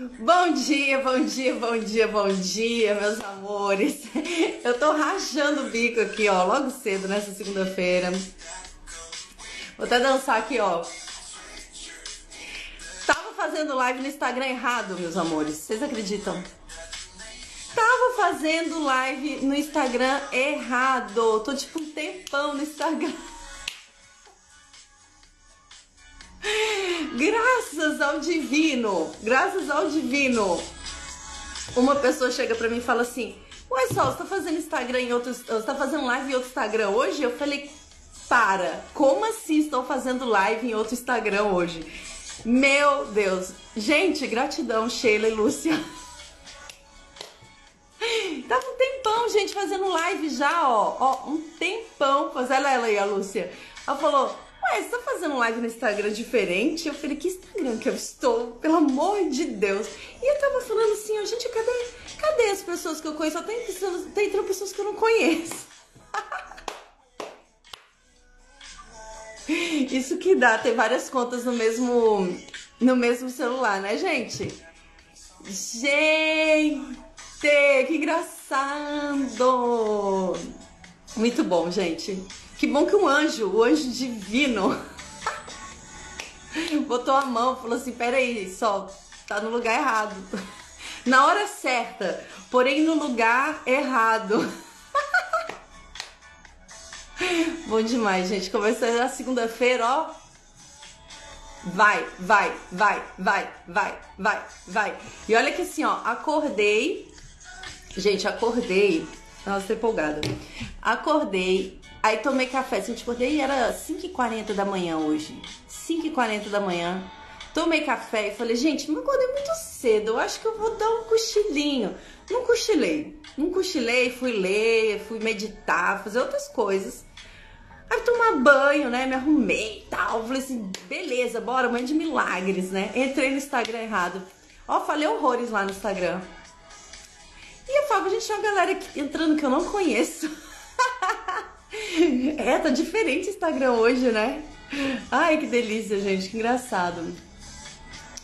Bom dia, bom dia, bom dia, bom dia, meus amores. Eu tô rachando o bico aqui, ó, logo cedo nessa segunda-feira. Vou até dançar aqui, ó. Tava fazendo live no Instagram errado, meus amores. Vocês acreditam? Tava fazendo live no Instagram errado. Tô tipo um tempão no Instagram. Graças ao divino, graças ao divino. Uma pessoa chega pra mim e fala assim: Ué, Sol, você tá fazendo Instagram em outro. Você tá fazendo live em outro Instagram hoje? Eu falei: Para, como assim estou fazendo live em outro Instagram hoje? Meu Deus. Gente, gratidão, Sheila e Lúcia. Tava um tempão, gente, fazendo live já, ó. Ó, um tempão. Faz ela, ela aí, a Lúcia. Ela falou: Ué, você tá fazendo live no Instagram diferente? Eu falei, que Instagram que eu estou? Pelo amor de Deus. E eu tava falando assim, ó, gente, cadê, cadê as pessoas que eu conheço? Só tem, tem pessoas que eu não conheço. Isso que dá, ter várias contas no mesmo, no mesmo celular, né, gente? Gente, que engraçado! Muito bom, gente. Que bom que um anjo, o anjo divino, botou a mão, falou assim: peraí, Sol, tá no lugar errado. Na hora certa, porém no lugar errado. Bom demais, gente. Começou a segunda-feira, ó. Vai, vai, vai, vai, vai, vai, vai. E olha que assim, ó, acordei. Gente, acordei. Nossa, tô empolgada. Acordei Aí tomei café, gente, acordei era 5h40 da manhã hoje. 5h40 da manhã. Tomei café e falei, gente, me acordei muito cedo, eu acho que eu vou dar um cochilinho. Não cochilei. Não cochilei, fui ler, fui meditar, fazer outras coisas. Aí tomar banho, né? Me arrumei e tal. Falei assim, beleza, bora, mãe de milagres, né? Entrei no Instagram errado. Ó, falei horrores lá no Instagram. E eu falo, gente, tem uma galera entrando que eu não conheço. É, tá diferente o Instagram hoje, né? Ai, que delícia, gente, que engraçado.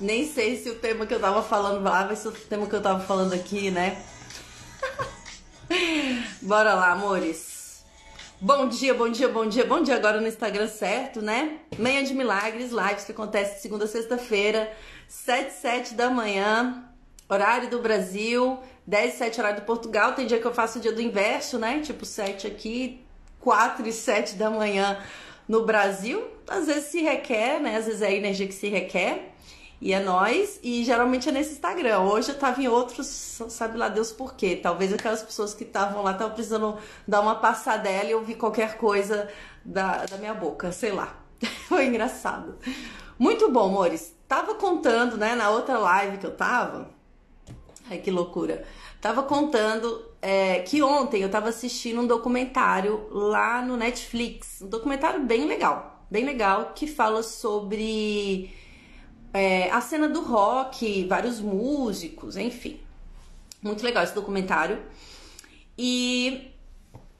Nem sei se o tema que eu tava falando lá vai ser o tema que eu tava falando aqui, né? Bora lá, amores. Bom dia, bom dia, bom dia, bom dia agora no Instagram certo, né? Manhã de Milagres, lives que acontece segunda a sexta-feira, 7 7 da manhã, horário do Brasil, 10 7 horário do Portugal. Tem dia que eu faço o dia do inverso, né? Tipo 7 aqui, 4 e 7 da manhã no Brasil. Às vezes se requer, né? Às vezes é a energia que se requer. E é nós, e geralmente é nesse Instagram. Hoje eu tava em outros, sabe lá Deus por quê. Talvez aquelas pessoas que estavam lá estavam precisando dar uma passadela e ouvir qualquer coisa da, da minha boca, sei lá. Foi engraçado. Muito bom, amores. Tava contando, né, na outra live que eu tava. Ai, que loucura. Tava contando é, que ontem eu tava assistindo um documentário lá no Netflix. Um documentário bem legal. Bem legal, que fala sobre é, a cena do rock, vários músicos, enfim. Muito legal esse documentário. E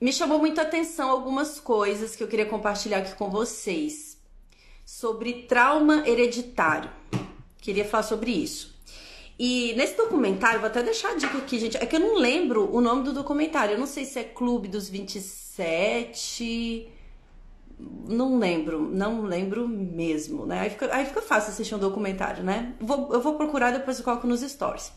me chamou muita atenção algumas coisas que eu queria compartilhar aqui com vocês. Sobre trauma hereditário. Queria falar sobre isso. E nesse documentário, vou até deixar a dica aqui, gente. É que eu não lembro o nome do documentário. Eu não sei se é Clube dos 27. Não lembro, não lembro mesmo, né? Aí fica, aí fica fácil assistir um documentário, né? Vou, eu vou procurar depois eu coloco nos stories.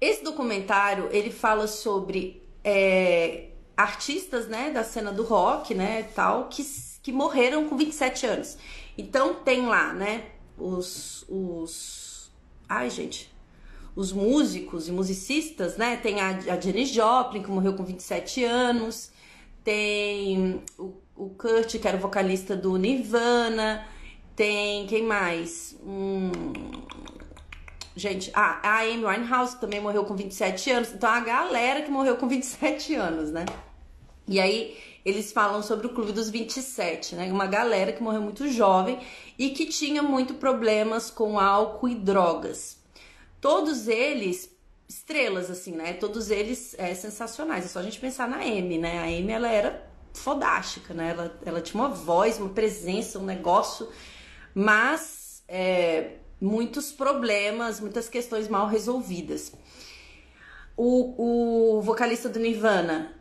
Esse documentário, ele fala sobre é, artistas, né, da cena do rock, né, tal, que, que morreram com 27 anos. Então tem lá, né, os, os Ai, gente. Os músicos e musicistas, né? Tem a, a Janis Joplin, que morreu com 27 anos. Tem o, o Kurt, que era o vocalista do Nirvana. Tem quem mais? Hum, gente, ah, a Amy Winehouse também morreu com 27 anos. Então a galera que morreu com 27 anos, né? E aí eles falam sobre o Clube dos 27, né? Uma galera que morreu muito jovem e que tinha muito problemas com álcool e drogas. Todos eles estrelas assim, né? Todos eles é, sensacionais. É só a gente pensar na Amy, né? A Amy ela era fodástica, né? Ela, ela tinha uma voz, uma presença, um negócio, mas é, muitos problemas, muitas questões mal resolvidas. O, o vocalista do Nirvana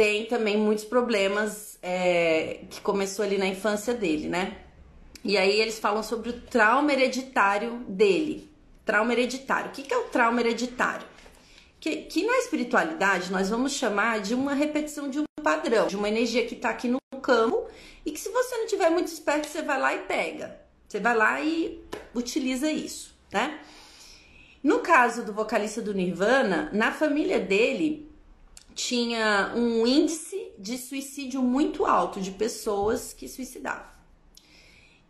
tem também muitos problemas é, que começou ali na infância dele, né? E aí eles falam sobre o trauma hereditário dele. Trauma hereditário. O que, é o trauma hereditário? Que, que na espiritualidade nós vamos chamar de uma repetição de um padrão, de uma energia que está aqui no campo e que se você não tiver muito esperto, você vai lá e pega. Você vai lá e utiliza isso, né? No caso do vocalista do Nirvana, na família dele tinha um índice de suicídio muito alto de pessoas que suicidavam.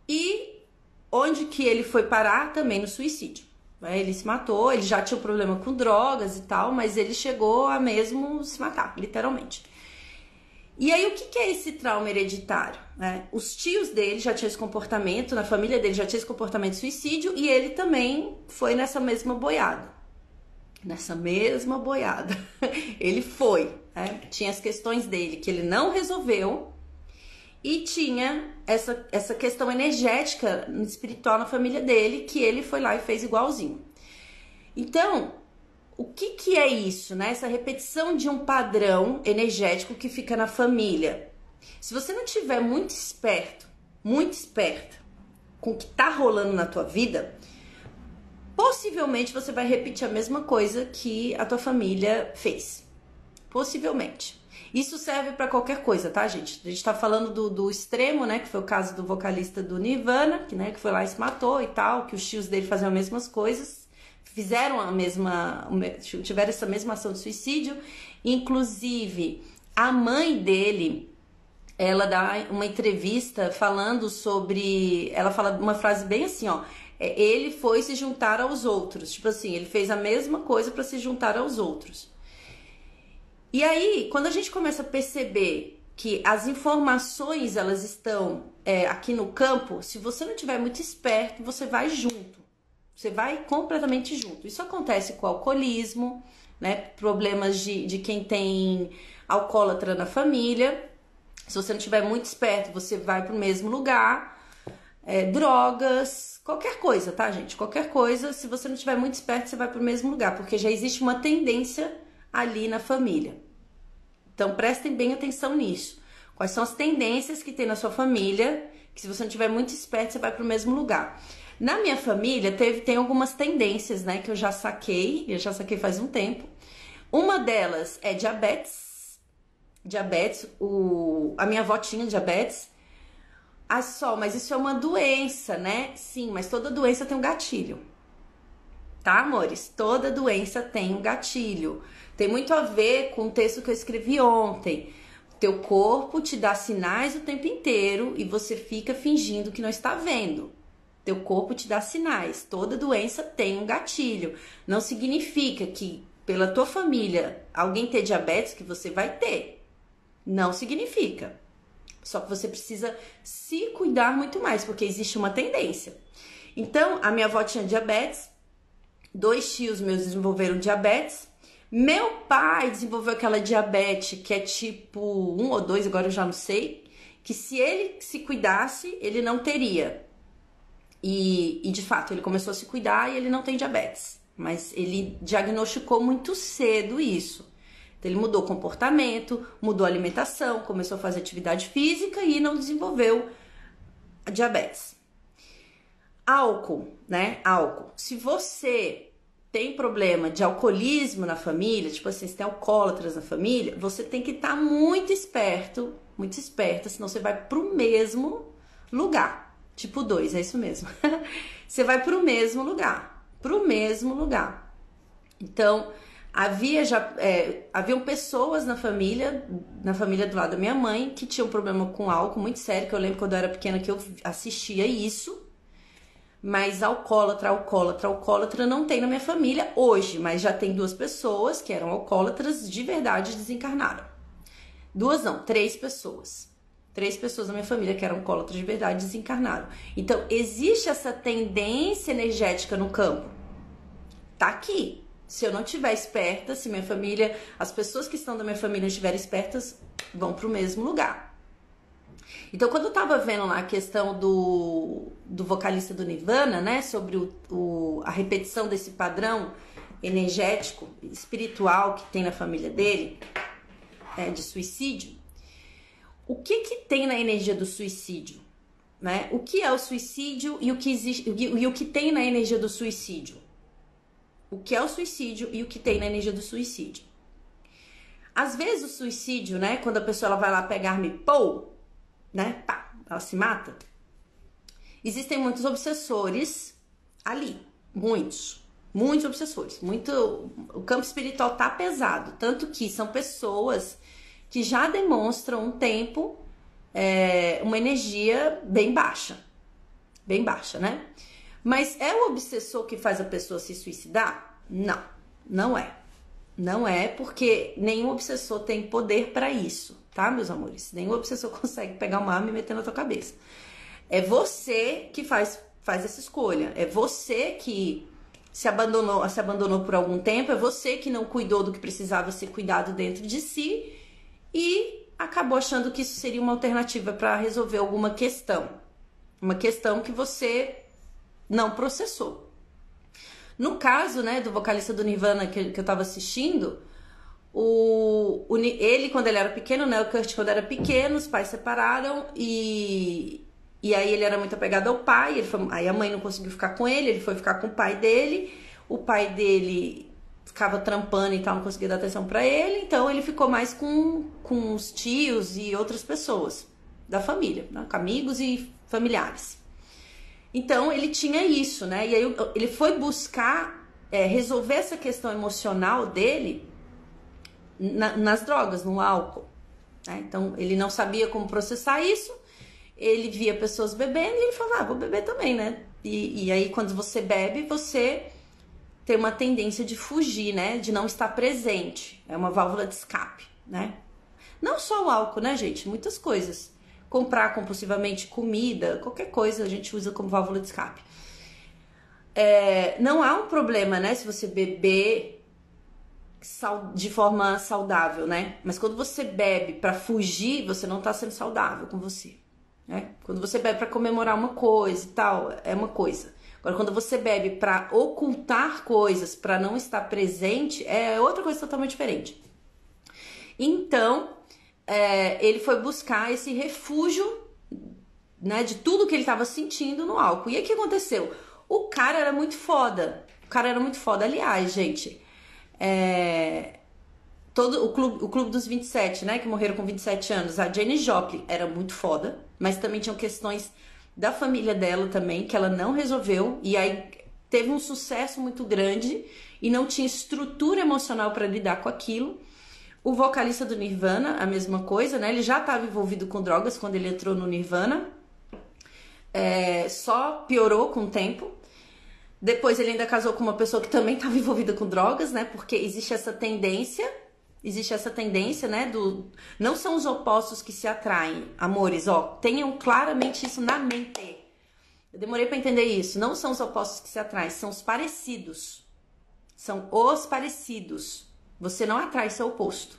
E onde que ele foi parar? Também no suicídio. Ele se matou, ele já tinha um problema com drogas e tal, mas ele chegou a mesmo se matar, literalmente. E aí, o que, que é esse trauma hereditário? Né? Os tios dele já tinham esse comportamento, na família dele já tinha esse comportamento de suicídio, e ele também foi nessa mesma boiada. Nessa mesma boiada. ele foi. Né? Tinha as questões dele que ele não resolveu, e tinha essa, essa questão energética espiritual na família dele, que ele foi lá e fez igualzinho. Então, o que, que é isso, né? Essa repetição de um padrão energético que fica na família. Se você não tiver muito esperto, muito esperta com o que tá rolando na tua vida, possivelmente você vai repetir a mesma coisa que a tua família fez. Possivelmente. Isso serve para qualquer coisa, tá, gente? A gente tá falando do, do, extremo, né? Que foi o caso do vocalista do Nirvana, que, né, que foi lá e se matou e tal, que os tios dele faziam as mesmas coisas fizeram a mesma, tiveram essa mesma ação de suicídio. Inclusive, a mãe dele, ela dá uma entrevista falando sobre, ela fala uma frase bem assim, ó, ele foi se juntar aos outros. Tipo assim, ele fez a mesma coisa para se juntar aos outros. E aí, quando a gente começa a perceber que as informações elas estão é, aqui no campo, se você não tiver muito esperto, você vai junto. Você vai completamente junto. Isso acontece com o alcoolismo, né? Problemas de, de quem tem alcoólatra na família. Se você não estiver muito esperto, você vai para o mesmo lugar. É, drogas, qualquer coisa, tá, gente? Qualquer coisa, se você não estiver muito esperto, você vai para o mesmo lugar, porque já existe uma tendência ali na família. Então prestem bem atenção nisso. Quais são as tendências que tem na sua família? Que se você não estiver muito esperto, você vai para o mesmo lugar. Na minha família teve, tem algumas tendências, né, que eu já saquei, eu já saquei faz um tempo. Uma delas é diabetes. Diabetes, o, a minha avó tinha diabetes. Ah, só, mas isso é uma doença, né? Sim, mas toda doença tem um gatilho. Tá, amores? Toda doença tem um gatilho. Tem muito a ver com o texto que eu escrevi ontem. Teu corpo te dá sinais o tempo inteiro e você fica fingindo que não está vendo. Teu corpo te dá sinais. Toda doença tem um gatilho. Não significa que pela tua família alguém ter diabetes que você vai ter. Não significa. Só que você precisa se cuidar muito mais, porque existe uma tendência. Então, a minha avó tinha diabetes, dois tios meus desenvolveram diabetes, meu pai desenvolveu aquela diabetes que é tipo 1 ou 2, agora eu já não sei, que se ele se cuidasse, ele não teria. E, e de fato, ele começou a se cuidar e ele não tem diabetes. Mas ele diagnosticou muito cedo isso. Então, ele mudou o comportamento, mudou a alimentação, começou a fazer atividade física e não desenvolveu diabetes. Álcool, né? Álcool. Se você tem problema de alcoolismo na família, tipo assim, se tem alcoólatras na família, você tem que estar tá muito esperto, muito esperta, senão você vai pro mesmo lugar. Tipo 2, é isso mesmo. você vai para o mesmo lugar, para o mesmo lugar. Então, havia já é, haviam pessoas na família, na família do lado da minha mãe, que tinham problema com álcool muito sério, que eu lembro quando eu era pequena que eu assistia isso. Mas alcoólatra, alcoólatra, alcoólatra não tem na minha família hoje, mas já tem duas pessoas que eram alcoólatras de verdade desencarnaram. Duas não, três pessoas. Três pessoas da minha família que eram alcoólatras de verdade desencarnaram. Então, existe essa tendência energética no campo. Tá aqui. Se eu não estiver esperta, se minha família, as pessoas que estão da minha família estiverem espertas, vão para o mesmo lugar. Então, quando eu tava vendo lá a questão do, do vocalista do Nirvana, né, sobre o, o, a repetição desse padrão energético, espiritual que tem na família dele, é, de suicídio, o que que tem na energia do suicídio? Né? O que é o suicídio e o que existe e o que tem na energia do suicídio? O que é o suicídio e o que tem na energia do suicídio? Às vezes o suicídio, né, quando a pessoa ela vai lá pegar-me, pô, né, pá, ela se mata. Existem muitos obsessores ali, muitos, muitos obsessores, muito, o campo espiritual tá pesado, tanto que são pessoas que já demonstram um tempo é, uma energia bem baixa. Bem baixa, né? Mas é o obsessor que faz a pessoa se suicidar? Não, não é. Não é porque nenhum obsessor tem poder para isso, tá, meus amores? Nenhum obsessor consegue pegar uma arma e meter na tua cabeça. É você que faz, faz essa escolha. É você que se abandonou, se abandonou por algum tempo, é você que não cuidou do que precisava ser cuidado dentro de si e acabou achando que isso seria uma alternativa para resolver alguma questão. Uma questão que você não processou. No caso, né, do vocalista do Nirvana que, que eu tava assistindo, o, o, ele, quando ele era pequeno, né, o Kurt, quando era pequeno, os pais separaram e, e aí ele era muito apegado ao pai, foi, aí a mãe não conseguiu ficar com ele, ele foi ficar com o pai dele, o pai dele ficava trampando e tal, não conseguia dar atenção para ele, então ele ficou mais com, com os tios e outras pessoas da família, né? com amigos e familiares. Então ele tinha isso, né? E aí ele foi buscar é, resolver essa questão emocional dele na, nas drogas, no álcool. Né? Então ele não sabia como processar isso, ele via pessoas bebendo e ele falava, ah, vou beber também, né? E, e aí quando você bebe, você tem uma tendência de fugir, né? De não estar presente. É uma válvula de escape, né? Não só o álcool, né, gente? Muitas coisas. Comprar compulsivamente comida, qualquer coisa a gente usa como válvula de escape. É, não há um problema, né, se você beber de forma saudável, né? Mas quando você bebe para fugir, você não tá sendo saudável com você, né? Quando você bebe para comemorar uma coisa e tal, é uma coisa. Agora, quando você bebe para ocultar coisas, para não estar presente, é outra coisa totalmente diferente. Então, é, ele foi buscar esse refúgio, né, de tudo que ele estava sentindo no álcool. E o que aconteceu? O cara era muito foda. O cara era muito foda. Aliás, gente, é, todo o clube, o clube dos 27, né, que morreram com 27 anos, a Jenny Joplin era muito foda, mas também tinham questões da família dela também, que ela não resolveu, e aí teve um sucesso muito grande e não tinha estrutura emocional para lidar com aquilo. O vocalista do Nirvana, a mesma coisa, né? Ele já estava envolvido com drogas quando ele entrou no Nirvana, é, só piorou com o tempo. Depois ele ainda casou com uma pessoa que também estava envolvida com drogas, né? Porque existe essa tendência existe essa tendência, né, do não são os opostos que se atraem, amores, ó, tenham claramente isso na mente. Eu demorei para entender isso. Não são os opostos que se atraem, são os parecidos. São os parecidos. Você não atrai seu oposto.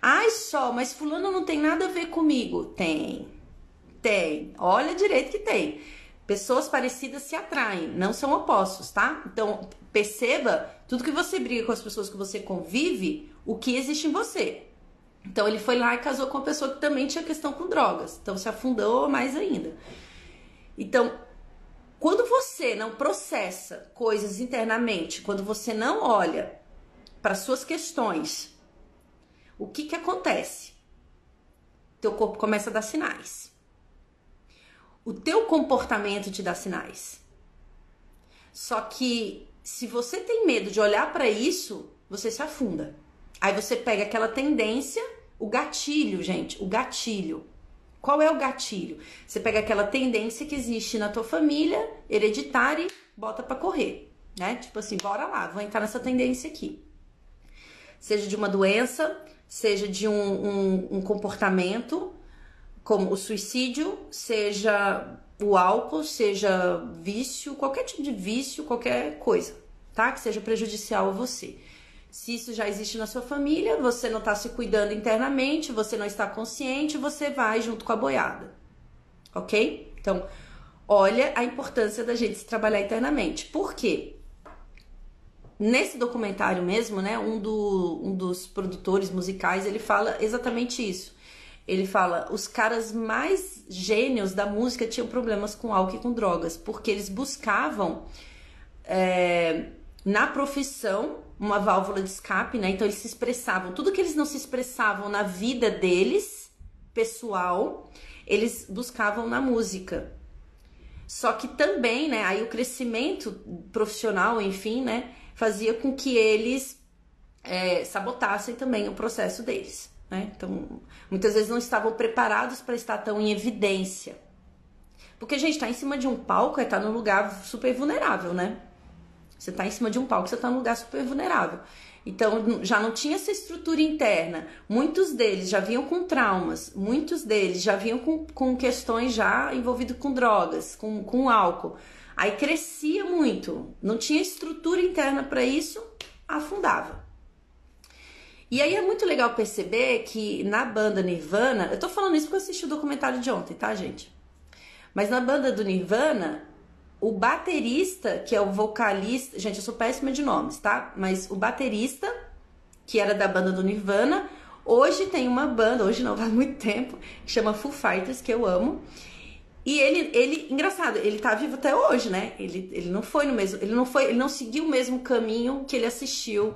Ai, só, mas fulano não tem nada a ver comigo. Tem. Tem. Olha direito que tem. Pessoas parecidas se atraem, não são opostos, tá? Então, perceba, tudo que você briga com as pessoas que você convive, o que existe em você. Então ele foi lá e casou com uma pessoa que também tinha questão com drogas. Então se afundou mais ainda. Então, quando você não processa coisas internamente, quando você não olha para suas questões, o que que acontece? Teu corpo começa a dar sinais. O teu comportamento te dá sinais. Só que se você tem medo de olhar para isso, você se afunda. Aí você pega aquela tendência, o gatilho, gente, o gatilho. Qual é o gatilho? Você pega aquela tendência que existe na tua família, hereditária, e bota para correr, né? Tipo assim, bora lá, vou entrar nessa tendência aqui. Seja de uma doença, seja de um, um, um comportamento, como o suicídio, seja o álcool, seja vício, qualquer tipo de vício, qualquer coisa, tá? Que seja prejudicial a você. Se isso já existe na sua família, você não está se cuidando internamente, você não está consciente, você vai junto com a boiada. Ok? Então, olha a importância da gente se trabalhar internamente. Por quê? Nesse documentário mesmo, né, um, do, um dos produtores musicais, ele fala exatamente isso. Ele fala, os caras mais gênios da música tinham problemas com álcool e com drogas, porque eles buscavam é, na profissão uma válvula de escape, né? Então eles se expressavam, tudo que eles não se expressavam na vida deles, pessoal, eles buscavam na música. Só que também, né, aí o crescimento profissional, enfim, né, fazia com que eles é, sabotassem também o processo deles, né? Então, muitas vezes não estavam preparados para estar tão em evidência. Porque a gente está em cima de um palco, é estar tá num lugar super vulnerável, né? Você está em cima de um palco, você está num lugar super vulnerável. Então já não tinha essa estrutura interna. Muitos deles já vinham com traumas, muitos deles já vinham com, com questões já envolvidas com drogas, com, com álcool. Aí crescia muito, não tinha estrutura interna para isso, afundava. E aí é muito legal perceber que na banda Nirvana, eu tô falando isso porque eu assisti o documentário de ontem, tá, gente? Mas na banda do Nirvana, o baterista, que é o vocalista, gente, eu sou péssima de nomes, tá? Mas o baterista, que era da banda do Nirvana, hoje tem uma banda, hoje não, faz muito tempo, que chama Foo Fighters, que eu amo. E ele, ele, engraçado, ele tá vivo até hoje, né? Ele, ele não foi no mesmo, ele não foi, ele não seguiu o mesmo caminho que ele assistiu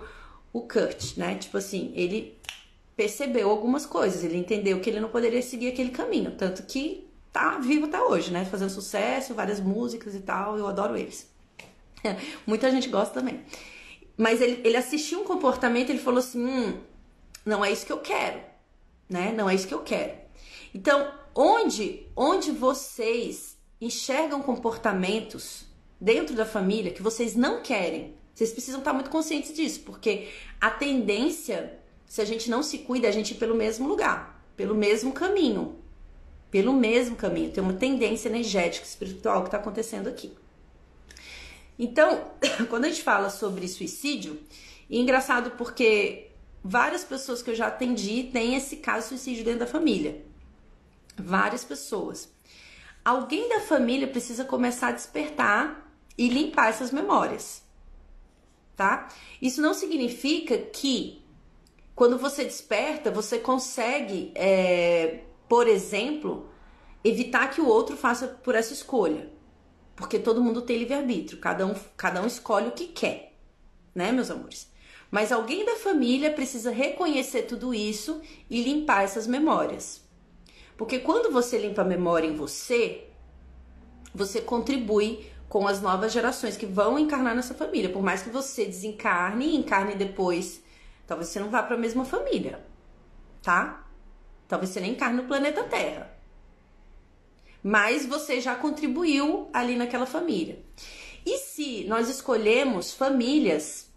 o Kurt, né? Tipo assim, ele percebeu algumas coisas, ele entendeu que ele não poderia seguir aquele caminho, tanto que tá vivo até hoje, né? Fazendo sucesso, várias músicas e tal, eu adoro eles. Muita gente gosta também. Mas ele, ele assistiu um comportamento, ele falou assim: hum, não é isso que eu quero, né? Não é isso que eu quero. Então, onde, onde vocês enxergam comportamentos dentro da família que vocês não querem, vocês precisam estar muito conscientes disso, porque a tendência, se a gente não se cuida, é a gente ir pelo mesmo lugar, pelo mesmo caminho pelo mesmo caminho. Tem uma tendência energética, espiritual que está acontecendo aqui. Então, quando a gente fala sobre suicídio, é engraçado porque várias pessoas que eu já atendi têm esse caso de suicídio dentro da família. Várias pessoas. Alguém da família precisa começar a despertar e limpar essas memórias. Tá? Isso não significa que quando você desperta, você consegue é, por exemplo, evitar que o outro faça por essa escolha. Porque todo mundo tem livre-arbítrio, cada um, cada um escolhe o que quer, né, meus amores? Mas alguém da família precisa reconhecer tudo isso e limpar essas memórias. Porque quando você limpa a memória em você, você contribui com as novas gerações que vão encarnar nessa família. Por mais que você desencarne e encarne depois, talvez você não vá para a mesma família, tá? Talvez você nem encarne no planeta Terra. Mas você já contribuiu ali naquela família. E se nós escolhemos famílias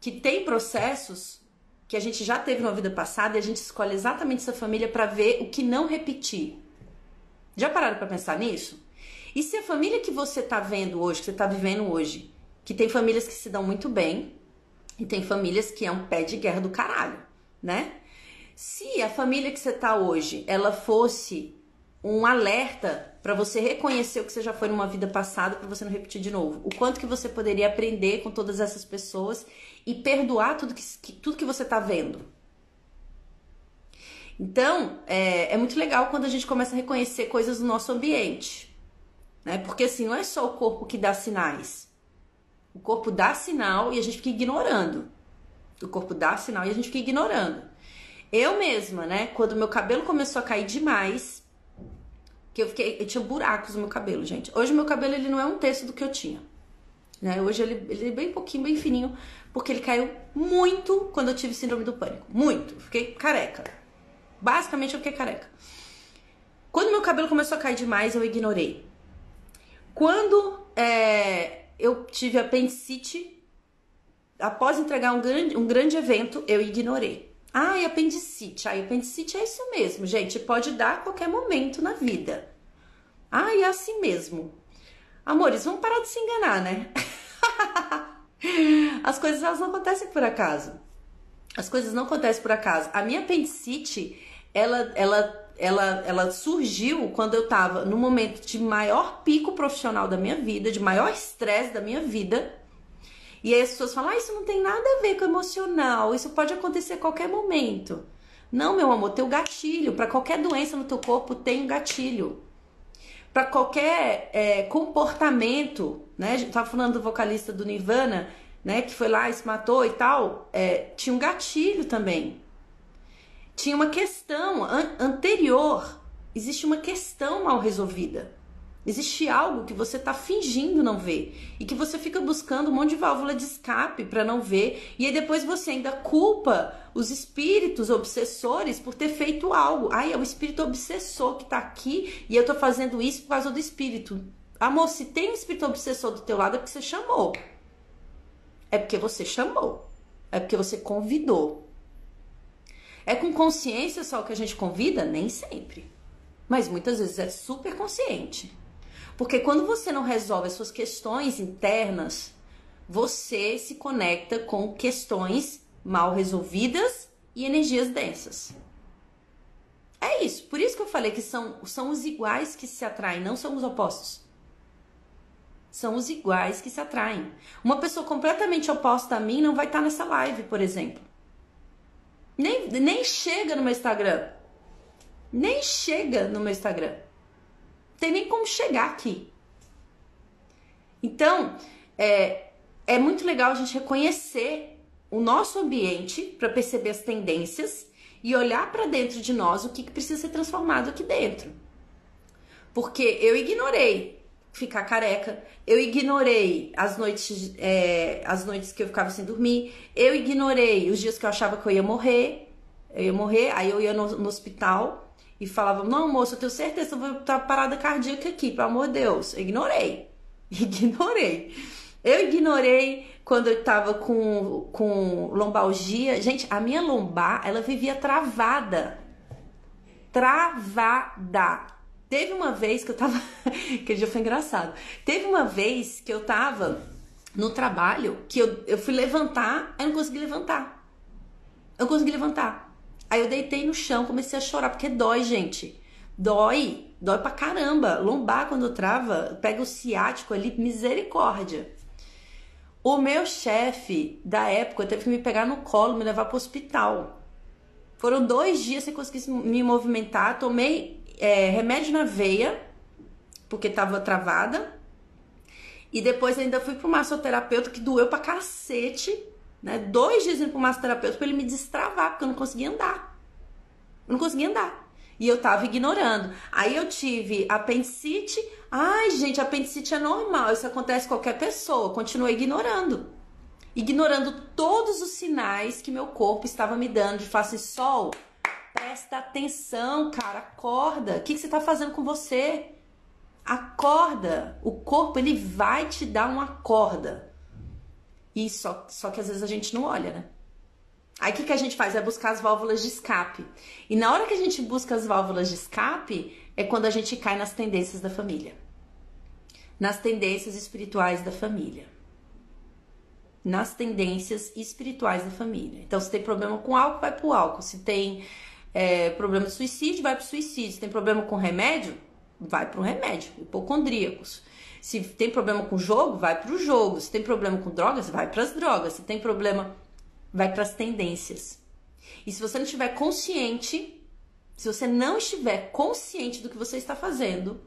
que têm processos que a gente já teve na vida passada e a gente escolhe exatamente essa família para ver o que não repetir? Já pararam para pensar nisso? E se a família que você tá vendo hoje, que você tá vivendo hoje, que tem famílias que se dão muito bem e tem famílias que é um pé de guerra do caralho, né? Se a família que você tá hoje, ela fosse um alerta para você reconhecer o que você já foi numa vida passada para você não repetir de novo. O quanto que você poderia aprender com todas essas pessoas e perdoar tudo que, que tudo que você tá vendo. Então, é, é muito legal quando a gente começa a reconhecer coisas no nosso ambiente. Né? Porque assim, não é só o corpo que dá sinais. O corpo dá sinal e a gente fica ignorando. O corpo dá sinal e a gente fica ignorando. Eu mesma, né? Quando meu cabelo começou a cair demais, que eu fiquei, eu tinha buracos no meu cabelo, gente. Hoje meu cabelo ele não é um terço do que eu tinha. Né? Hoje ele, ele é bem pouquinho, bem fininho, porque ele caiu muito quando eu tive síndrome do pânico. Muito. Fiquei careca. Basicamente eu fiquei careca. Quando meu cabelo começou a cair demais, eu ignorei. Quando é, eu tive apendicite, após entregar um grande, um grande evento, eu ignorei. Ai, apendicite. Ai, apendicite é isso mesmo, gente. Pode dar a qualquer momento na vida. Ai, é assim mesmo. Amores, vamos parar de se enganar, né? As coisas elas não acontecem por acaso. As coisas não acontecem por acaso. A minha apendicite, ela, ela, ela, ela surgiu quando eu tava no momento de maior pico profissional da minha vida, de maior estresse da minha vida. E aí as pessoas falam: ah, isso não tem nada a ver com emocional, isso pode acontecer a qualquer momento. Não, meu amor, teu gatilho. Para qualquer doença no teu corpo tem um gatilho. Para qualquer é, comportamento, né? Tava falando do vocalista do Nirvana, né? Que foi lá e se matou e tal. É, tinha um gatilho também. Tinha uma questão an anterior. Existe uma questão mal resolvida. Existe algo que você está fingindo não ver e que você fica buscando um monte de válvula de escape para não ver e aí depois você ainda culpa os espíritos obsessores por ter feito algo. Ai, é o espírito obsessor que está aqui e eu estou fazendo isso por causa do espírito. Amor, se tem um espírito obsessor do teu lado é porque você chamou. É porque você chamou. É porque você convidou. É com consciência só que a gente convida? Nem sempre. Mas muitas vezes é super consciente. Porque quando você não resolve as suas questões internas, você se conecta com questões mal resolvidas e energias densas. É isso. Por isso que eu falei que são, são os iguais que se atraem, não são os opostos. São os iguais que se atraem. Uma pessoa completamente oposta a mim não vai estar nessa live, por exemplo. Nem, nem chega no meu Instagram. Nem chega no meu Instagram tem nem como chegar aqui. Então, é, é muito legal a gente reconhecer o nosso ambiente para perceber as tendências e olhar para dentro de nós o que, que precisa ser transformado aqui dentro. Porque eu ignorei ficar careca, eu ignorei as noites, é, as noites que eu ficava sem dormir, eu ignorei os dias que eu achava que eu ia morrer, eu ia morrer, aí eu ia no, no hospital e falava: Não, moço, eu tenho certeza que eu vou estar parada cardíaca aqui, pelo amor de Deus. Eu ignorei. Ignorei. Eu ignorei quando eu tava com, com lombalgia. Gente, a minha lombar, ela vivia travada. Travada. Teve uma vez que eu tava. Aquele dia foi engraçado. Teve uma vez que eu tava no trabalho que eu, eu fui levantar, aí eu não consegui levantar. Eu não consegui levantar. Aí eu deitei no chão, comecei a chorar, porque dói, gente. Dói, dói pra caramba. Lombar, quando trava, pega o ciático ali, misericórdia. O meu chefe da época teve que me pegar no colo, me levar pro hospital. Foram dois dias sem conseguir me movimentar. Tomei é, remédio na veia, porque tava travada. E depois ainda fui pro massoterapeuta, que doeu pra cacete né? Dois dias indo pro massoterapeuta para ele me destravar, porque eu não conseguia andar. Eu não conseguia andar. E eu tava ignorando. Aí eu tive apendicite. Ai, gente, apendicite é normal. Isso acontece com qualquer pessoa. Continuei ignorando. Ignorando todos os sinais que meu corpo estava me dando de face sol. Presta atenção, cara. Acorda. O que, que você tá fazendo com você? Acorda. O corpo, ele vai te dar uma corda. E só, só que às vezes a gente não olha, né? Aí o que, que a gente faz? É buscar as válvulas de escape. E na hora que a gente busca as válvulas de escape, é quando a gente cai nas tendências da família. Nas tendências espirituais da família. Nas tendências espirituais da família. Então, se tem problema com álcool, vai pro álcool. Se tem é, problema de suicídio, vai pro suicídio. Se tem problema com remédio, vai pro remédio. Hipocondríacos. Se tem problema com jogo, vai para o jogo. Se tem problema com drogas, vai para as drogas. Se tem problema, vai para as tendências. E se você não estiver consciente, se você não estiver consciente do que você está fazendo,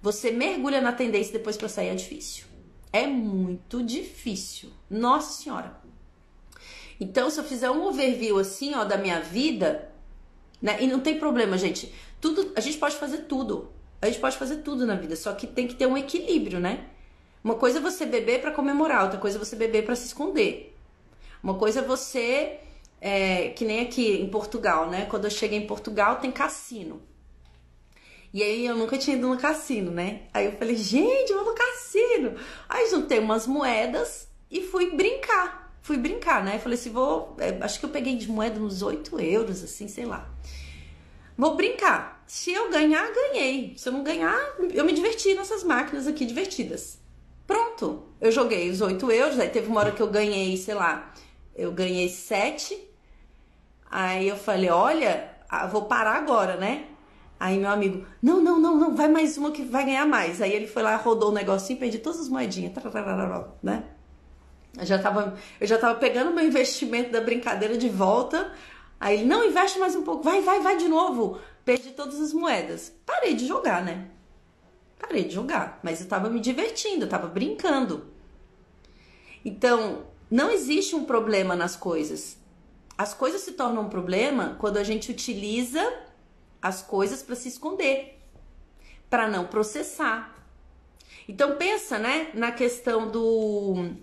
você mergulha na tendência depois para sair é difícil. É muito difícil. Nossa Senhora. Então, se eu fizer um overview assim, ó, da minha vida, né? E não tem problema, gente. Tudo, a gente pode fazer tudo. A gente pode fazer tudo na vida, só que tem que ter um equilíbrio, né? Uma coisa é você beber para comemorar, outra coisa é você beber para se esconder. Uma coisa é você, é, que nem aqui em Portugal, né? Quando eu cheguei em Portugal tem cassino. E aí eu nunca tinha ido no cassino, né? Aí eu falei, gente, eu vou no cassino. Aí juntei umas moedas e fui brincar. Fui brincar, né? Falei assim, vou. É, acho que eu peguei de moeda uns 8 euros, assim, sei lá. Vou brincar. Se eu ganhar, ganhei. Se eu não ganhar, eu me diverti nessas máquinas aqui divertidas. Pronto. Eu joguei os 8 euros, aí teve uma hora que eu ganhei, sei lá, eu ganhei 7. Aí eu falei, olha, vou parar agora, né? Aí meu amigo, não, não, não, não, vai mais uma que vai ganhar mais. Aí ele foi lá, rodou o negocinho, perdi todas as moedinhas, né? Eu já tava, eu já tava pegando meu investimento da brincadeira de volta. Aí ele, não, investe mais um pouco, vai, vai, vai de novo. Perdi todas as moedas. Parei de jogar, né? Parei de jogar, mas eu tava me divertindo, eu tava brincando. Então, não existe um problema nas coisas. As coisas se tornam um problema quando a gente utiliza as coisas para se esconder, para não processar. Então pensa, né, na questão do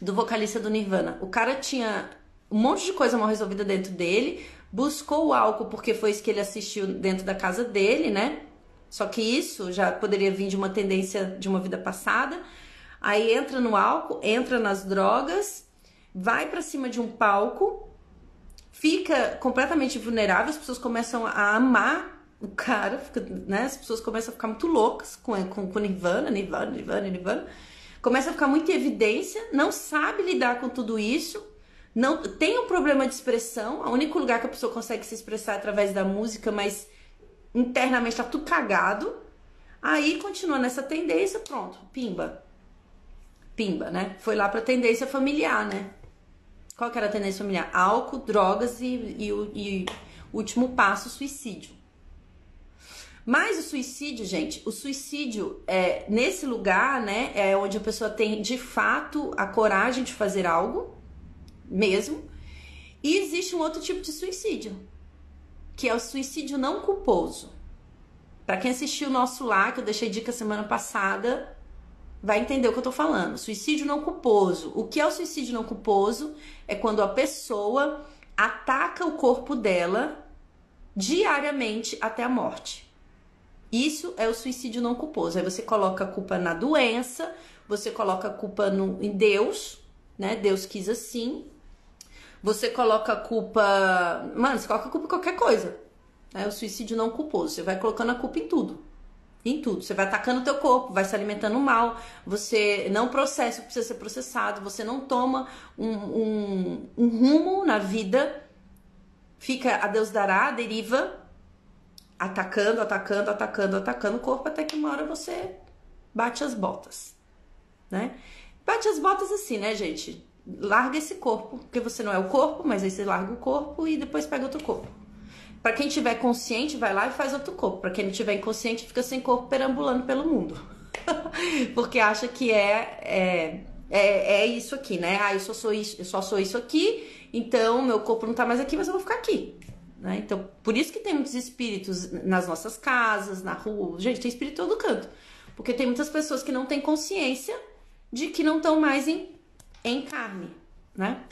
do vocalista do Nirvana. O cara tinha um monte de coisa mal resolvida dentro dele, buscou o álcool porque foi isso que ele assistiu dentro da casa dele, né? Só que isso já poderia vir de uma tendência de uma vida passada. Aí entra no álcool, entra nas drogas, vai para cima de um palco, fica completamente vulnerável, as pessoas começam a amar o cara, fica, né? As pessoas começam a ficar muito loucas com, com, com Nirvana, Nirvana, Nirvana, Nirvana. Começa a ficar muito em evidência, não sabe lidar com tudo isso, não tem um problema de expressão. O único lugar que a pessoa consegue se expressar é através da música, mas internamente tá tudo cagado. Aí continua nessa tendência, pronto, pimba. Pimba, né? Foi lá pra tendência familiar, né? Qual que era a tendência familiar? Álcool, drogas e, e, e último passo, suicídio. Mas o suicídio, gente, o suicídio é nesse lugar, né? É onde a pessoa tem de fato a coragem de fazer algo, mesmo. E existe um outro tipo de suicídio, que é o suicídio não culposo. Para quem assistiu o nosso lá, que eu deixei dica semana passada, vai entender o que eu tô falando. Suicídio não culposo. O que é o suicídio não culposo? É quando a pessoa ataca o corpo dela diariamente até a morte. Isso é o suicídio não culposo. Aí você coloca a culpa na doença, você coloca a culpa no, em Deus, né? Deus quis assim. Você coloca a culpa. Mano, você coloca a culpa em qualquer coisa. É o suicídio não culposo. Você vai colocando a culpa em tudo em tudo. Você vai atacando o teu corpo, vai se alimentando mal, você não processa o que precisa ser processado, você não toma um, um, um rumo na vida, fica a Deus dará, deriva, atacando, atacando, atacando, atacando o corpo, até que uma hora você bate as botas, né? Bate as botas assim, né, gente? Larga esse corpo, porque você não é o corpo, mas aí você larga o corpo e depois pega outro corpo. Para quem tiver consciente, vai lá e faz outro corpo. Para quem não tiver inconsciente, fica sem corpo perambulando pelo mundo. Porque acha que é, é, é, é, isso aqui, né? Ah, eu só sou isso, eu só sou isso aqui, então meu corpo não tá mais aqui, mas eu vou ficar aqui. Né? Então, por isso que tem muitos espíritos nas nossas casas, na rua. Gente, tem espírito todo canto. Porque tem muitas pessoas que não têm consciência de que não estão mais em, em carne, né?